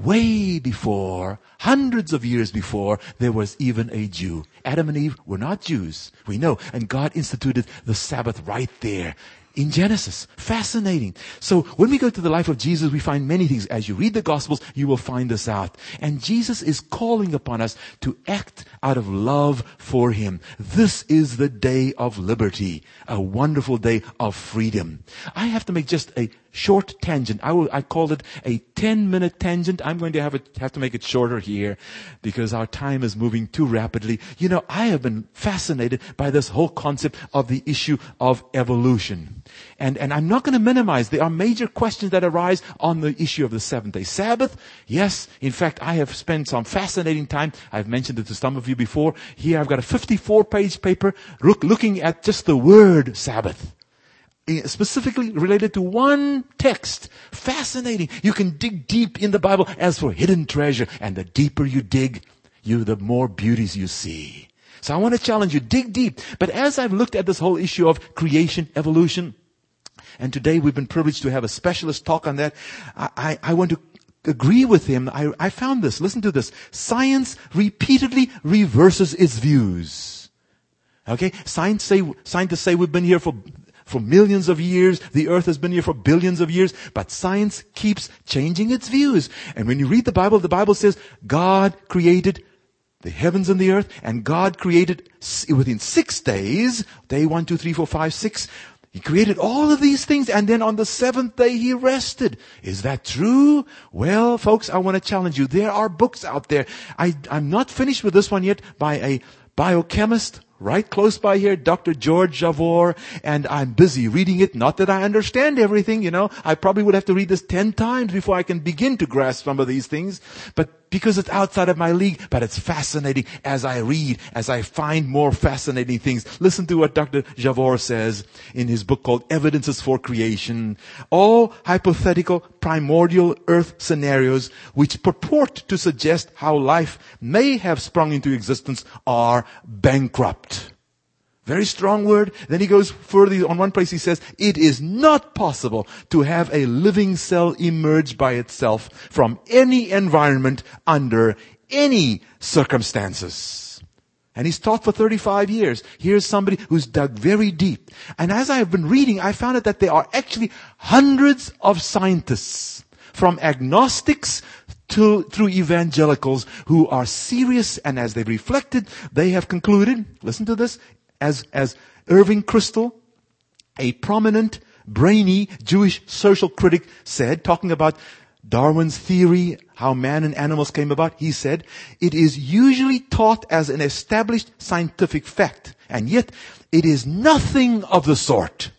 way before, hundreds of years before, there was even a Jew. Adam and Eve were not Jews. We know. And God instituted the Sabbath right there in Genesis. Fascinating. So when we go to the life of Jesus, we find many things. As you read the Gospels, you will find this out. And Jesus is calling upon us to act out of love for Him. This is the day of liberty, a wonderful day of freedom. I have to make just a short tangent. I, will, I called it a 10 minute tangent. I'm going to have, it, have to make it shorter here because our time is moving too rapidly. You know, I have been fascinated by this whole concept of the issue of evolution. And, and I'm not going to minimize. There are major questions that arise on the issue of the seventh day Sabbath. Yes, in fact, I have spent some fascinating time. I've mentioned it to some of you before. Here I've got a 54 page paper look, looking at just the word Sabbath specifically related to one text. Fascinating. You can dig deep in the Bible as for hidden treasure. And the deeper you dig, you, the more beauties you see. So I want to challenge you, dig deep. But as I've looked at this whole issue of creation, evolution, and today we've been privileged to have a specialist talk on that, I, I, I want to agree with him. I, I found this. Listen to this. Science repeatedly reverses its views. Okay? Science say, scientists say we've been here for for millions of years. The earth has been here for billions of years, but science keeps changing its views. And when you read the Bible, the Bible says God created the heavens and the earth, and God created within six days, day one, two, three, four, five, six, he created all of these things and then on the seventh day he rested. Is that true? Well, folks, I want to challenge you. There are books out there. I, I'm not finished with this one yet by a biochemist right close by here, Dr. George Javor, and I'm busy reading it. Not that I understand everything, you know. I probably would have to read this ten times before I can begin to grasp some of these things. But because it's outside of my league, but it's fascinating as I read, as I find more fascinating things. Listen to what Dr. Javor says in his book called Evidences for Creation. All hypothetical primordial earth scenarios which purport to suggest how life may have sprung into existence are bankrupt. Very strong word. Then he goes further. On one place he says, it is not possible to have a living cell emerge by itself from any environment under any circumstances. And he's taught for 35 years. Here's somebody who's dug very deep. And as I have been reading, I found out that there are actually hundreds of scientists from agnostics to, through evangelicals who are serious and as they've reflected, they have concluded, listen to this, as, as Irving Kristol, a prominent, brainy Jewish social critic said, talking about Darwin's theory, how man and animals came about, he said, it is usually taught as an established scientific fact, and yet it is nothing of the sort.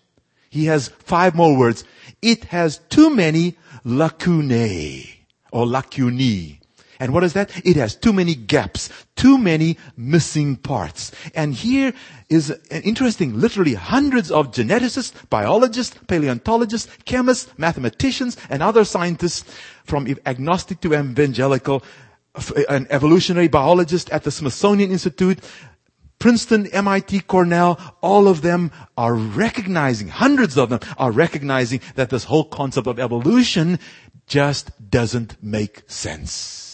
He has five more words. It has too many lacunae, or lacunae. And what is that? It has too many gaps, too many missing parts. And here is an interesting, literally hundreds of geneticists, biologists, paleontologists, chemists, mathematicians, and other scientists from agnostic to evangelical, an evolutionary biologist at the Smithsonian Institute, Princeton, MIT, Cornell, all of them are recognizing, hundreds of them are recognizing that this whole concept of evolution just doesn't make sense.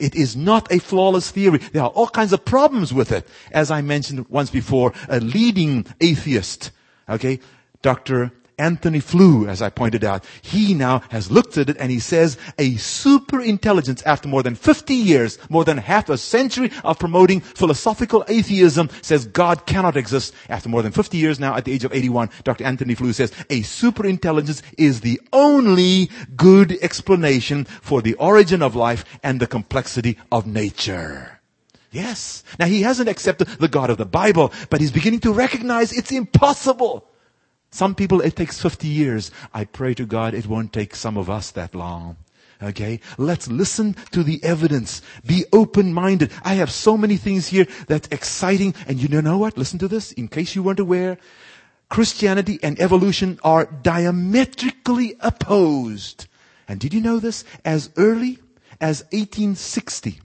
It is not a flawless theory. There are all kinds of problems with it. As I mentioned once before, a leading atheist, okay, Dr. Antony Flew, as I pointed out, he now has looked at it and he says a super intelligence after more than 50 years, more than half a century of promoting philosophical atheism says God cannot exist. After more than 50 years now at the age of 81, Dr. Antony Flew says a super intelligence is the only good explanation for the origin of life and the complexity of nature. Yes. Now he hasn't accepted the God of the Bible, but he's beginning to recognize it's impossible. Some people, it takes 50 years. I pray to God it won't take some of us that long. Okay? Let's listen to the evidence. Be open-minded. I have so many things here that's exciting. And you know what? Listen to this. In case you weren't aware, Christianity and evolution are diametrically opposed. And did you know this? As early as 1860,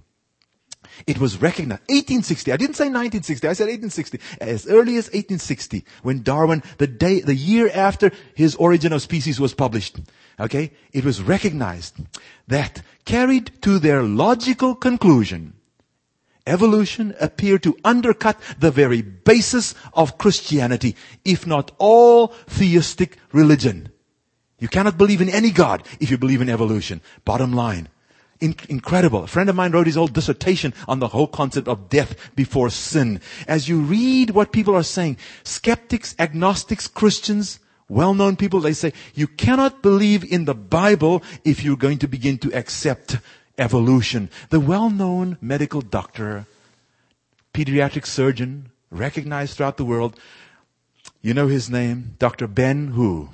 it was recognized. 1860. I didn't say 1960. I said 1860. As early as 1860, when Darwin, the day, the year after his Origin of Species was published, okay, it was recognized that carried to their logical conclusion, evolution appeared to undercut the very basis of Christianity, if not all theistic religion. You cannot believe in any God if you believe in evolution. Bottom line. In- incredible. A friend of mine wrote his whole dissertation on the whole concept of death before sin. As you read what people are saying, skeptics, agnostics, Christians, well-known people, they say, you cannot believe in the Bible if you're going to begin to accept evolution. The well-known medical doctor, pediatric surgeon, recognized throughout the world, you know his name? Dr. Ben who?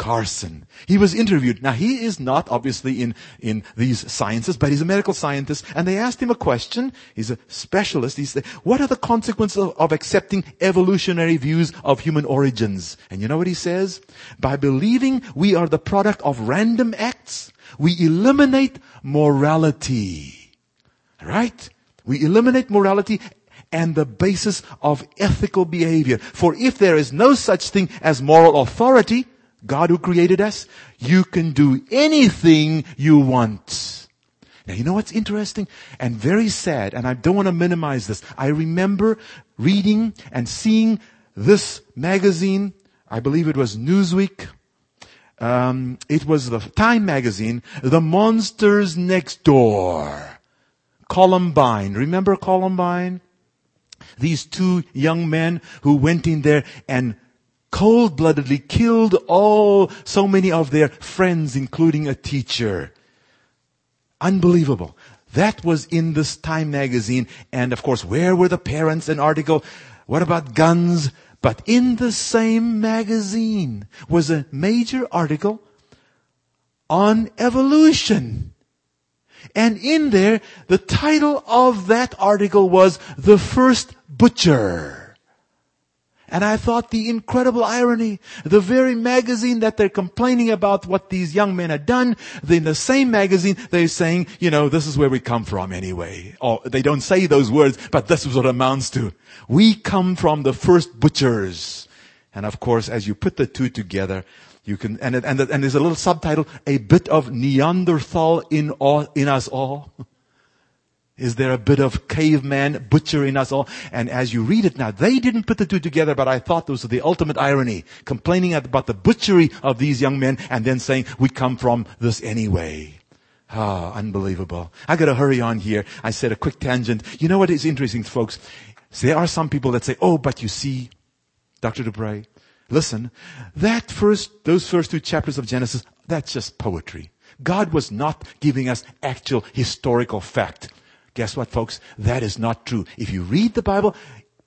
Carson. He was interviewed. Now he is not obviously in, in these sciences, but he's a medical scientist. And they asked him a question. He's a specialist. He said, what are the consequences of, of accepting evolutionary views of human origins? And you know what he says? By believing we are the product of random acts, we eliminate morality. Right? We eliminate morality and the basis of ethical behavior. For if there is no such thing as moral authority, God who created us, you can do anything you want. Now, you know what's interesting and very sad, and I don't want to minimize this. I remember reading and seeing this magazine. I believe it was Newsweek. Um, it was the Time magazine, The Monsters Next Door. Columbine. Remember Columbine? These two young men who went in there and cold-bloodedly killed all, so many of their friends, including a teacher. Unbelievable. That was in this Time magazine. And of course, where were the parents? An article. What about guns? But in the same magazine was a major article on evolution. And in there, the title of that article was The First Butcher. And I thought the incredible irony, the very magazine that they're complaining about what these young men had done, in the same magazine they're saying, you know, this is where we come from anyway. Or they don't say those words, but this is what it amounts to. We come from the first butchers. And of course, as you put the two together, you can, and, and, and there's a little subtitle, a bit of Neanderthal in all, in us all. *laughs* Is there a bit of caveman butcher in us all? And as you read it now, they didn't put the two together, but I thought those were the ultimate irony. Complaining about the butchery of these young men and then saying, we come from this anyway. Ah, oh, unbelievable. I gotta hurry on here. I said a quick tangent. You know what is interesting, folks? there are some people that say, oh, but you see, Dr. du Preez, listen, that first, those first two chapters of Genesis, that's just poetry. God was not giving us actual historical fact. Guess what, folks? That is not true. If you read the Bible,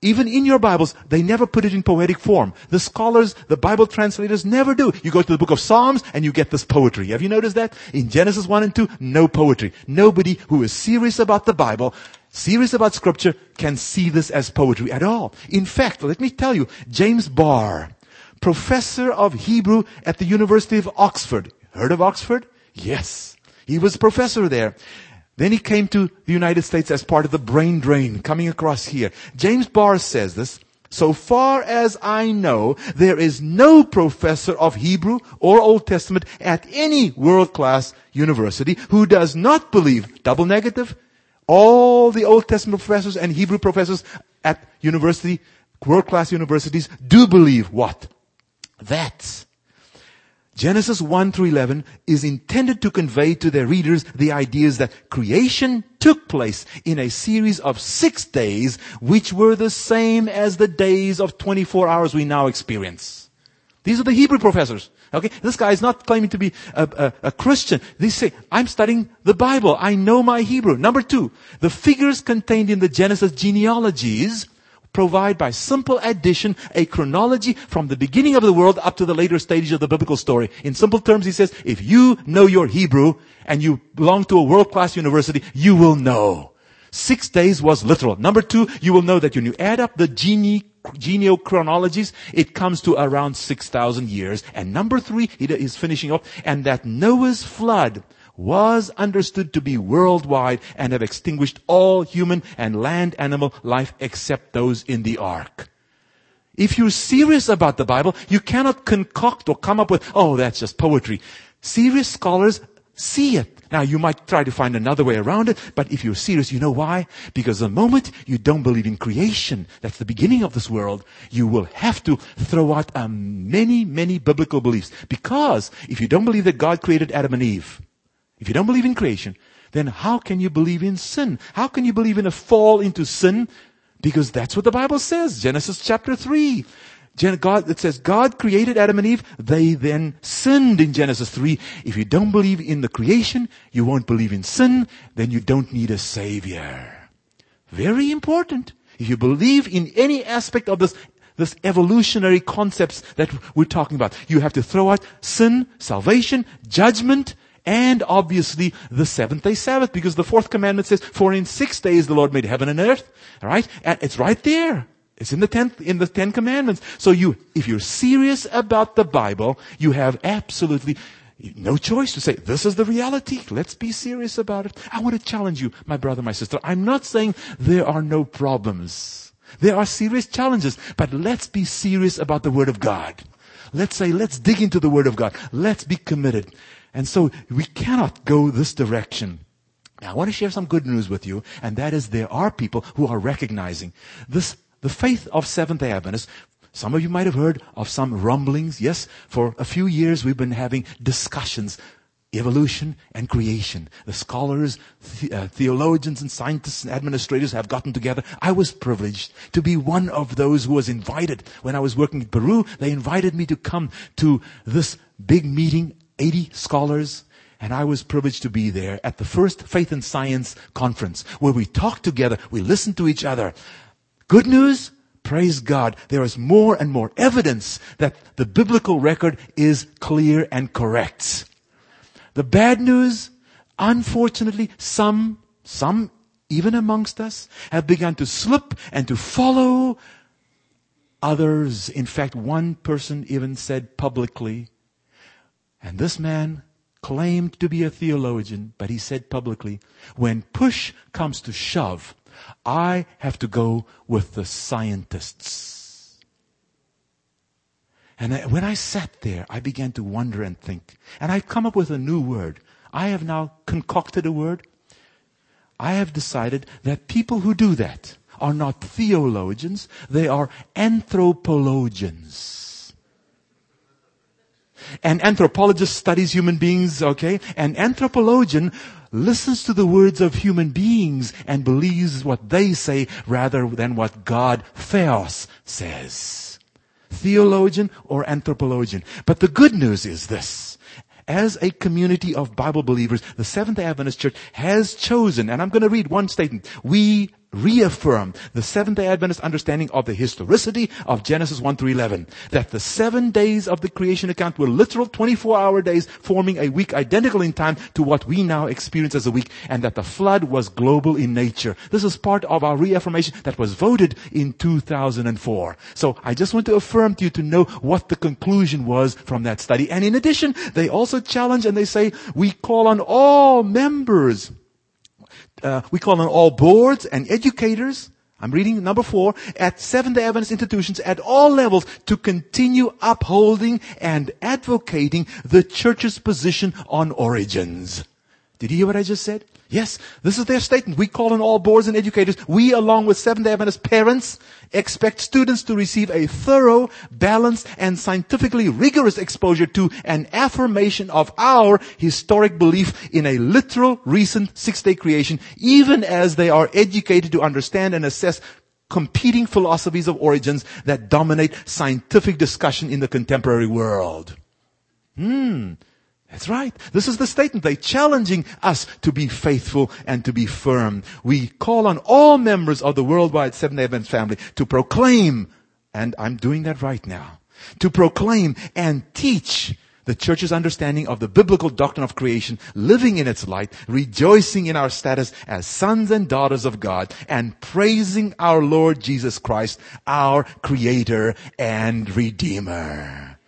even in your Bibles, they never put it in poetic form. The scholars, the Bible translators never do. You go to the book of Psalms and you get this poetry. Have you noticed that? In Genesis 1 and 2, no poetry. Nobody who is serious about the Bible, serious about scripture, can see this as poetry at all. In fact, let me tell you, James Barr, professor of Hebrew at the University of Oxford. Heard of Oxford? Yes. He was a professor there. Then he came to the United States as part of the brain drain coming across here. James Barr says this. So far as I know, there is no professor of Hebrew or Old Testament at any world-class university who does not believe, double negative, all the Old Testament professors and Hebrew professors at university, world-class universities do believe what? That Genesis 1 through 11 is intended to convey to their readers the ideas that creation took place in a series of six days, which were the same as the days of 24 hours we now experience. These are the Hebrew professors. Okay, this guy is not claiming to be a, a, a, Christian. They say, I'm studying the Bible. I know my Hebrew. Number two, the figures contained in the Genesis genealogies provide by simple addition a chronology from the beginning of the world up to the later stages of the biblical story. In simple terms, he says, if you know your Hebrew and you belong to a world-class university, you will know. Six days was literal. Number two, you will know that when you add up the gene, chronologies, it comes to around 6,000 years. And number three, he is finishing up, and that Noah's flood was understood to be worldwide and have extinguished all human and land animal life except those in the ark. If you're serious about the Bible, you cannot concoct or come up with, oh, that's just poetry. Serious scholars see it. Now you might try to find another way around it, but if you're serious, you know why? Because the moment you don't believe in creation, that's the beginning of this world, you will have to throw out um, many, many biblical beliefs. Because if you don't believe that God created Adam and Eve, if you don't believe in creation, then how can you believe in sin? How can you believe in a fall into sin? Because that's what the Bible says. Genesis chapter 3. God, it says God created Adam and Eve. They then sinned in Genesis 3. If you don't believe in the creation, you won't believe in sin, then you don't need a savior. Very important. If you believe in any aspect of this, this evolutionary concepts that we're talking about, you have to throw out sin, salvation, judgment, and obviously the seventh day Sabbath, because the fourth commandment says, for in six days the Lord made heaven and earth. Alright? And it's right there. It's in the tenth, in the Ten Commandments. So you, if you're serious about the Bible, you have absolutely no choice to say, this is the reality. Let's be serious about it. I want to challenge you, my brother, my sister. I'm not saying there are no problems. There are serious challenges, but let's be serious about the Word of God. Let's say, let's dig into the Word of God. Let's be committed. And so we cannot go this direction. Now I want to share some good news with you, and that is there are people who are recognizing this the faith of Seventh day Adventists, some of you might have heard of some rumblings. Yes, for a few years we've been having discussions evolution and creation. The scholars, the, uh, theologians and scientists and administrators have gotten together. I was privileged to be one of those who was invited. When I was working in Peru, they invited me to come to this big meeting, 80 scholars, and I was privileged to be there at the first Faith and Science conference where we talked together, we listened to each other. Good news? Praise God. There is more and more evidence that the biblical record is clear and correct. The bad news, unfortunately, some, some even amongst us have begun to slip and to follow others. In fact, one person even said publicly, and this man claimed to be a theologian, but he said publicly, when push comes to shove, I have to go with the scientists. And when I sat there, I began to wonder and think. And I've come up with a new word. I have now concocted a word. I have decided that people who do that are not theologians, they are anthropologians. An anthropologist studies human beings, okay? An anthropologian listens to the words of human beings and believes what they say rather than what God, Theos, says. Theologian or anthropologian. But the good news is this. As a community of Bible believers, the Seventh day Adventist Church has chosen, and I'm going to read one statement. We reaffirm the Seventh-day Adventist understanding of the historicity of Genesis 1 through 11. That the seven days of the creation account were literal 24-hour days forming a week identical in time to what we now experience as a week and that the flood was global in nature. This is part of our reaffirmation that was voted in 2004. So I just want to affirm to you to know what the conclusion was from that study. And in addition, they also challenge and they say, we call on all members uh, we call on all boards and educators. I'm reading number four at Seventh day Adventist institutions at all levels to continue upholding and advocating the church's position on origins. Did you hear what I just said? Yes, this is their statement. We call on all boards and educators. We, along with Seventh-day Adventist parents, expect students to receive a thorough, balanced, and scientifically rigorous exposure to an affirmation of our historic belief in a literal recent six-day creation, even as they are educated to understand and assess competing philosophies of origins that dominate scientific discussion in the contemporary world. Hmm. That's right. This is the statement. They're challenging us to be faithful and to be firm. We call on all members of the worldwide Seventh-day Adventist family to proclaim, and I'm doing that right now, to proclaim and teach the church's understanding of the biblical doctrine of creation, living in its light, rejoicing in our status as sons and daughters of God, and praising our Lord Jesus Christ, our creator and redeemer.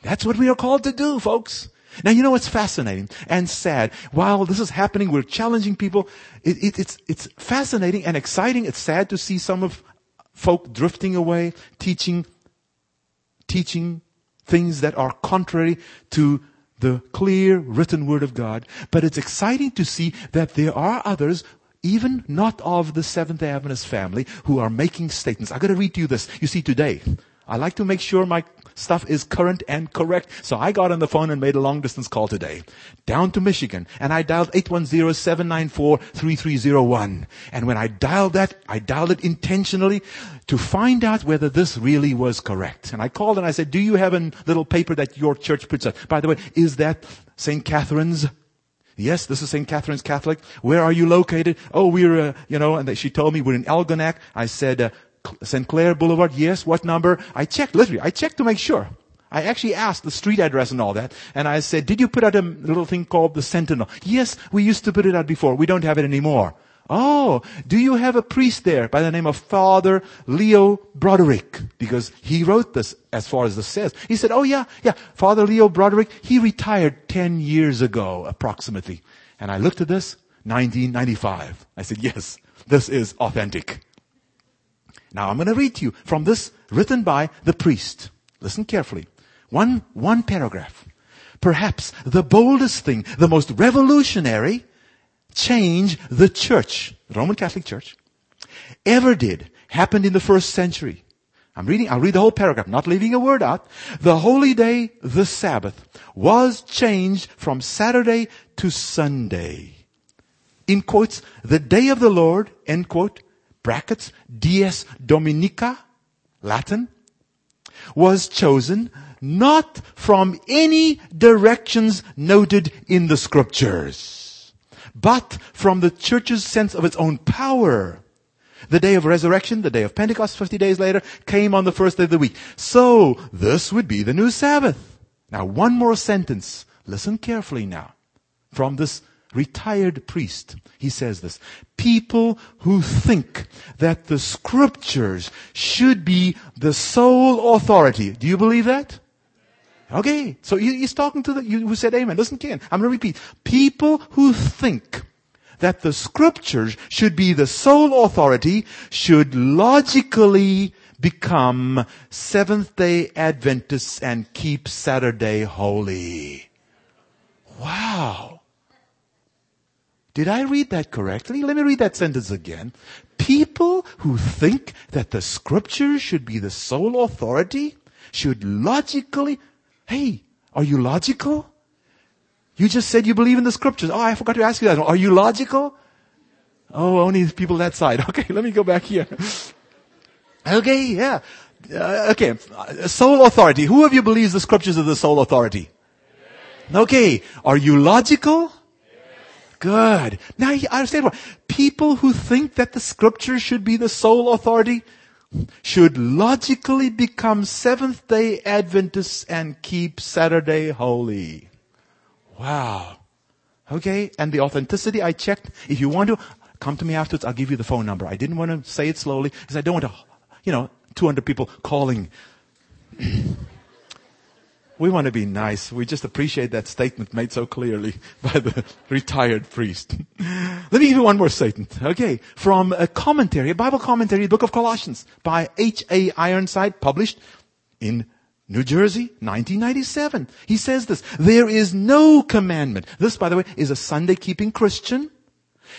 That's what we are called to do, folks. Now, you know what's fascinating and sad? While this is happening, we're challenging people. It, it, it's, it's fascinating and exciting. It's sad to see some of folk drifting away, teaching, teaching things that are contrary to the clear written word of God. But it's exciting to see that there are others even not of the Seventh-day Adventist family, who are making statements. I gotta read to you this. You see, today, I like to make sure my stuff is current and correct. So I got on the phone and made a long distance call today. Down to Michigan. And I dialed 810-794-3301. And when I dialed that, I dialed it intentionally to find out whether this really was correct. And I called and I said, do you have a little paper that your church puts out? By the way, is that St. Catherine's? Yes, this is St. Catherine's Catholic. Where are you located? Oh, we're, uh, you know, and she told me we're in Algonac. I said, uh, St. Clair Boulevard. Yes. What number? I checked, literally, I checked to make sure. I actually asked the street address and all that. And I said, did you put out a little thing called the Sentinel? Yes, we used to put it out before. We don't have it anymore. Oh, do you have a priest there by the name of Father Leo Broderick? Because he wrote this as far as this says. He said, oh yeah, yeah, Father Leo Broderick, he retired 10 years ago approximately. And I looked at this, 1995. I said, yes, this is authentic. Now I'm going to read to you from this written by the priest. Listen carefully. One, one paragraph. Perhaps the boldest thing, the most revolutionary change the church, the Roman Catholic Church, ever did happened in the first century. I'm reading, I'll read the whole paragraph, not leaving a word out. The holy day, the Sabbath, was changed from Saturday to Sunday. In quotes, the day of the Lord, end quote, brackets, dies dominica, Latin, was chosen not from any directions noted in the scriptures, but from the church's sense of its own power. The day of resurrection, the day of Pentecost 50 days later, came on the first day of the week. So, this would be the new Sabbath. Now, one more sentence. Listen carefully now. From this retired priest. He says this. People who think that the scriptures should be the sole authority. Do you believe that? Okay. So he's talking to the, you who said amen. Listen again. I'm going to repeat. People who think that the scriptures should be the sole authority should logically become Seventh day Adventists and keep Saturday holy. Wow. Did I read that correctly? Let me read that sentence again. People who think that the scriptures should be the sole authority should logically, hey, are you logical? You just said you believe in the scriptures. Oh, I forgot to ask you that. Are you logical? Oh, only people that side. *laughs* Okay, let me go back here. Okay, yeah. Uh, okay, sole authority. Who of you believes the scriptures are the sole authority? Okay, are you logical? Good. Now I understand what people who think that the scripture should be the sole authority should logically become Seventh day Adventists and keep Saturday holy. Wow. Okay. And the authenticity I checked. If you want to come to me afterwards, I'll give you the phone number. I didn't want to say it slowly because I don't want to, you know, 200 people calling. *clears throat* We want to be nice. We just appreciate that statement made so clearly *laughs* by the retired priest. Let me give you one more statement. Okay. From a commentary, a Bible commentary, book of Colossians by H.A. Ironside, published in New Jersey, 1997. He says this, there is no commandment. This, by the way, is a Sunday keeping Christian.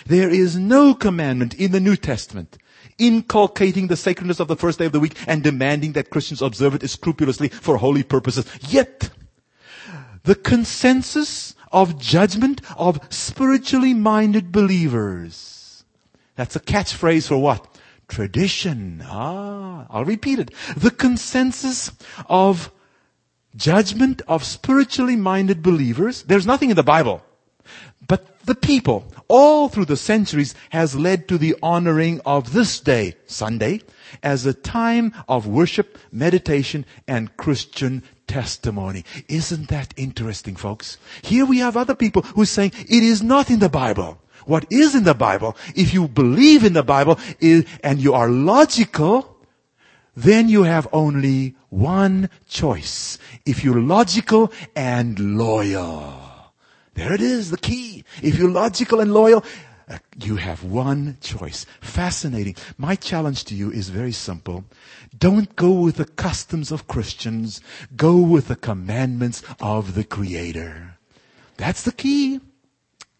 There is no commandment in the New Testament inculcating the sacredness of the first day of the week and demanding that Christians observe it scrupulously for holy purposes. Yet, the consensus of judgment of spiritually minded believers. That's a catchphrase for what? Tradition. Ah, I'll repeat it. The consensus of judgment of spiritually minded believers. There's nothing in the Bible. But the people all through the centuries has led to the honoring of this day, Sunday, as a time of worship, meditation, and Christian testimony. Isn't that interesting, folks? Here we have other people who are saying it is not in the Bible. What is in the Bible, if you believe in the Bible is, and you are logical, then you have only one choice. If you're logical and loyal. There it is, the key. If you're logical and loyal, uh, you have one choice. Fascinating. My challenge to you is very simple. Don't go with the customs of Christians. Go with the commandments of the Creator. That's the key.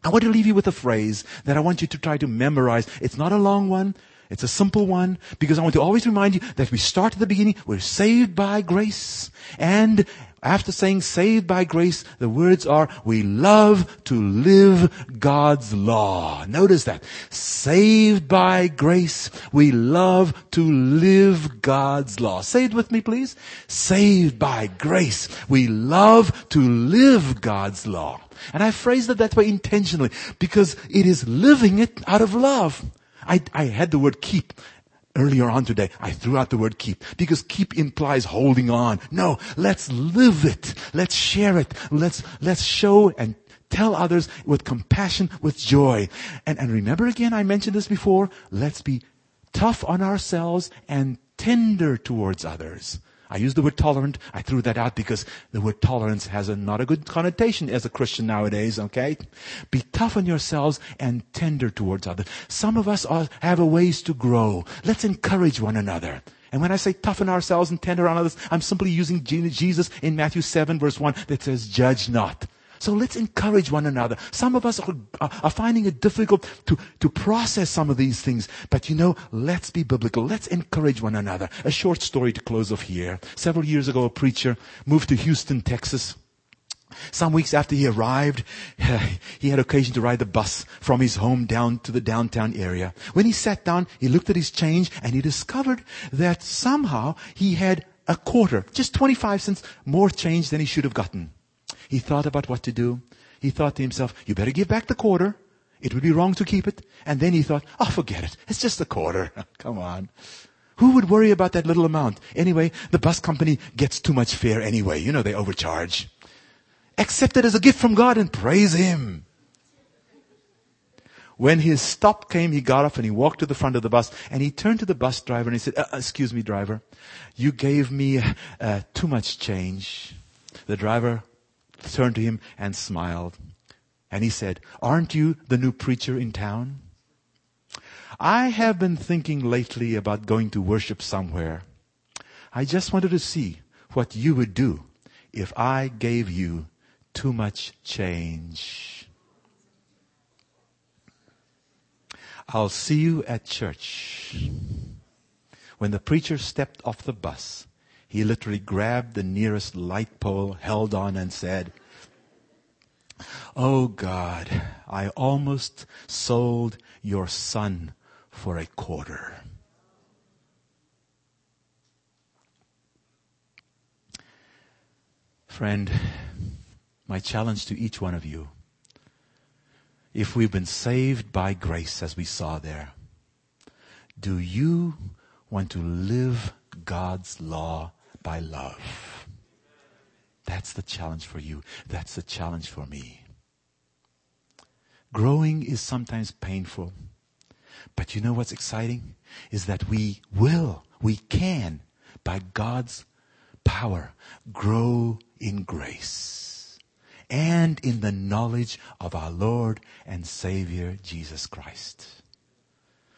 I want to leave you with a phrase that I want you to try to memorize. It's not a long one. It's a simple one because I want to always remind you that we start at the beginning. We're saved by grace. And after saying saved by grace, the words are, we love to live God's law. Notice that. Saved by grace, we love to live God's law. Say it with me, please. Saved by grace, we love to live God's law. And I phrased it that way intentionally because it is living it out of love. I, I had the word keep earlier on today. I threw out the word keep because keep implies holding on. No, let's live it. Let's share it. Let's, let's show and tell others with compassion, with joy. And, and remember again, I mentioned this before. Let's be tough on ourselves and tender towards others. I use the word tolerant. I threw that out because the word tolerance has a not a good connotation as a Christian nowadays, okay? Be tough on yourselves and tender towards others. Some of us are, have a ways to grow. Let's encourage one another. And when I say toughen ourselves and tender on others, I'm simply using Jesus in Matthew 7 verse 1 that says, judge not. So let's encourage one another. Some of us are, are, finding it difficult to, to process some of these things. But you know, let's be biblical. Let's encourage one another. A short story to close off here. Several years ago, a preacher moved to Houston, Texas. Some weeks after he arrived, *sighs* he had occasion to ride the bus from his home down to the downtown area. When he sat down, he looked at his change and he discovered that somehow he had a quarter, just 25 cents more change than he should have gotten. He thought about what to do. He thought to himself, you better give back the quarter. It would be wrong to keep it. And then he thought, oh, forget it. It's just a quarter. *laughs* Come on. Who would worry about that little amount? Anyway, the bus company gets too much fare anyway. You know, they overcharge. Accept it as a gift from God and praise Him. When his stop came, he got off and he walked to the front of the bus and he turned to the bus driver and he said, uh, excuse me, driver, you gave me uh, too much change. The driver turned to him and smiled. And he said, Aren't you the new preacher in town? I have been thinking lately about going to worship somewhere. I just wanted to see what you would do if I gave you too much change. I'll see you at church. When the preacher stepped off the bus, he literally grabbed the nearest light pole, held on, and said, Oh God, I almost sold your son for a quarter. Friend, my challenge to each one of you, if we've been saved by grace as we saw there, do you want to live God's law by love. That's the challenge for you. That's the challenge for me. Growing is sometimes painful. But you know what's exciting? Is that we will, we can, by God's power, grow in grace and in the knowledge of our Lord and Savior Jesus Christ.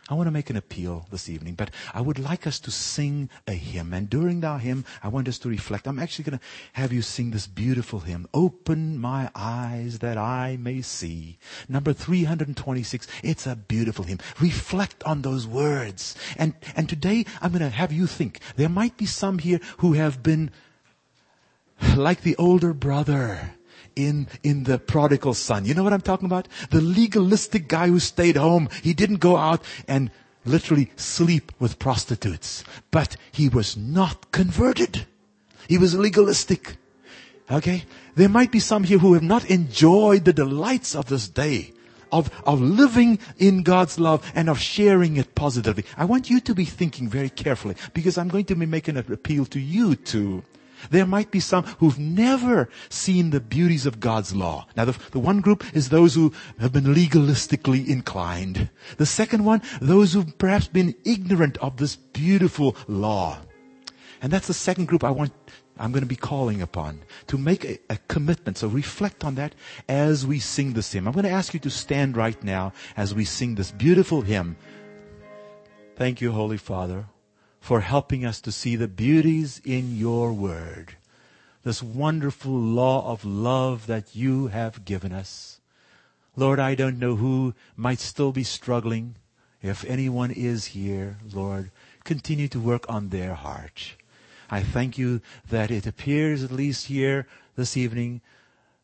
I want to make an appeal this evening, but I would like us to sing a hymn. And during our hymn, I want us to reflect. I'm actually going to have you sing this beautiful hymn. Open my eyes that I may see. Number 326. It's a beautiful hymn. Reflect on those words. And, and today I'm going to have you think. There might be some here who have been like the older brother in, in the prodigal son. You know what I'm talking about? The legalistic guy who stayed home. He didn't go out and literally sleep with prostitutes. But he was not converted. He was legalistic. Okay? There might be some here who have not enjoyed the delights of this day. Of, of living in God's love and of sharing it positively. I want you to be thinking very carefully because I'm going to be making an appeal to you too. There might be some who've never seen the beauties of God's law. Now, the, the one group is those who have been legalistically inclined. The second one, those who've perhaps been ignorant of this beautiful law. And that's the second group I want, I'm going to be calling upon to make a, a commitment. So reflect on that as we sing this hymn. I'm going to ask you to stand right now as we sing this beautiful hymn. Thank you, Holy Father for helping us to see the beauties in your word. This wonderful law of love that you have given us. Lord, I don't know who might still be struggling If anyone is here, Lord, continue to work on their heart. I thank you that it appears, at least here this evening,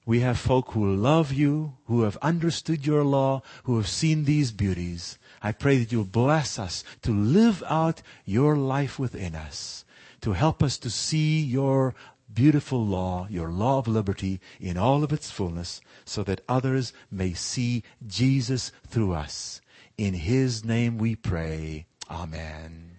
we have folk who love you, who have understood your law, who have seen these beauties. I pray that you'll bless us to live out your life within us, to help us to see your beautiful law, your law of liberty in all of its fullness, so that others may see Jesus through us. In His name we pray. Amen.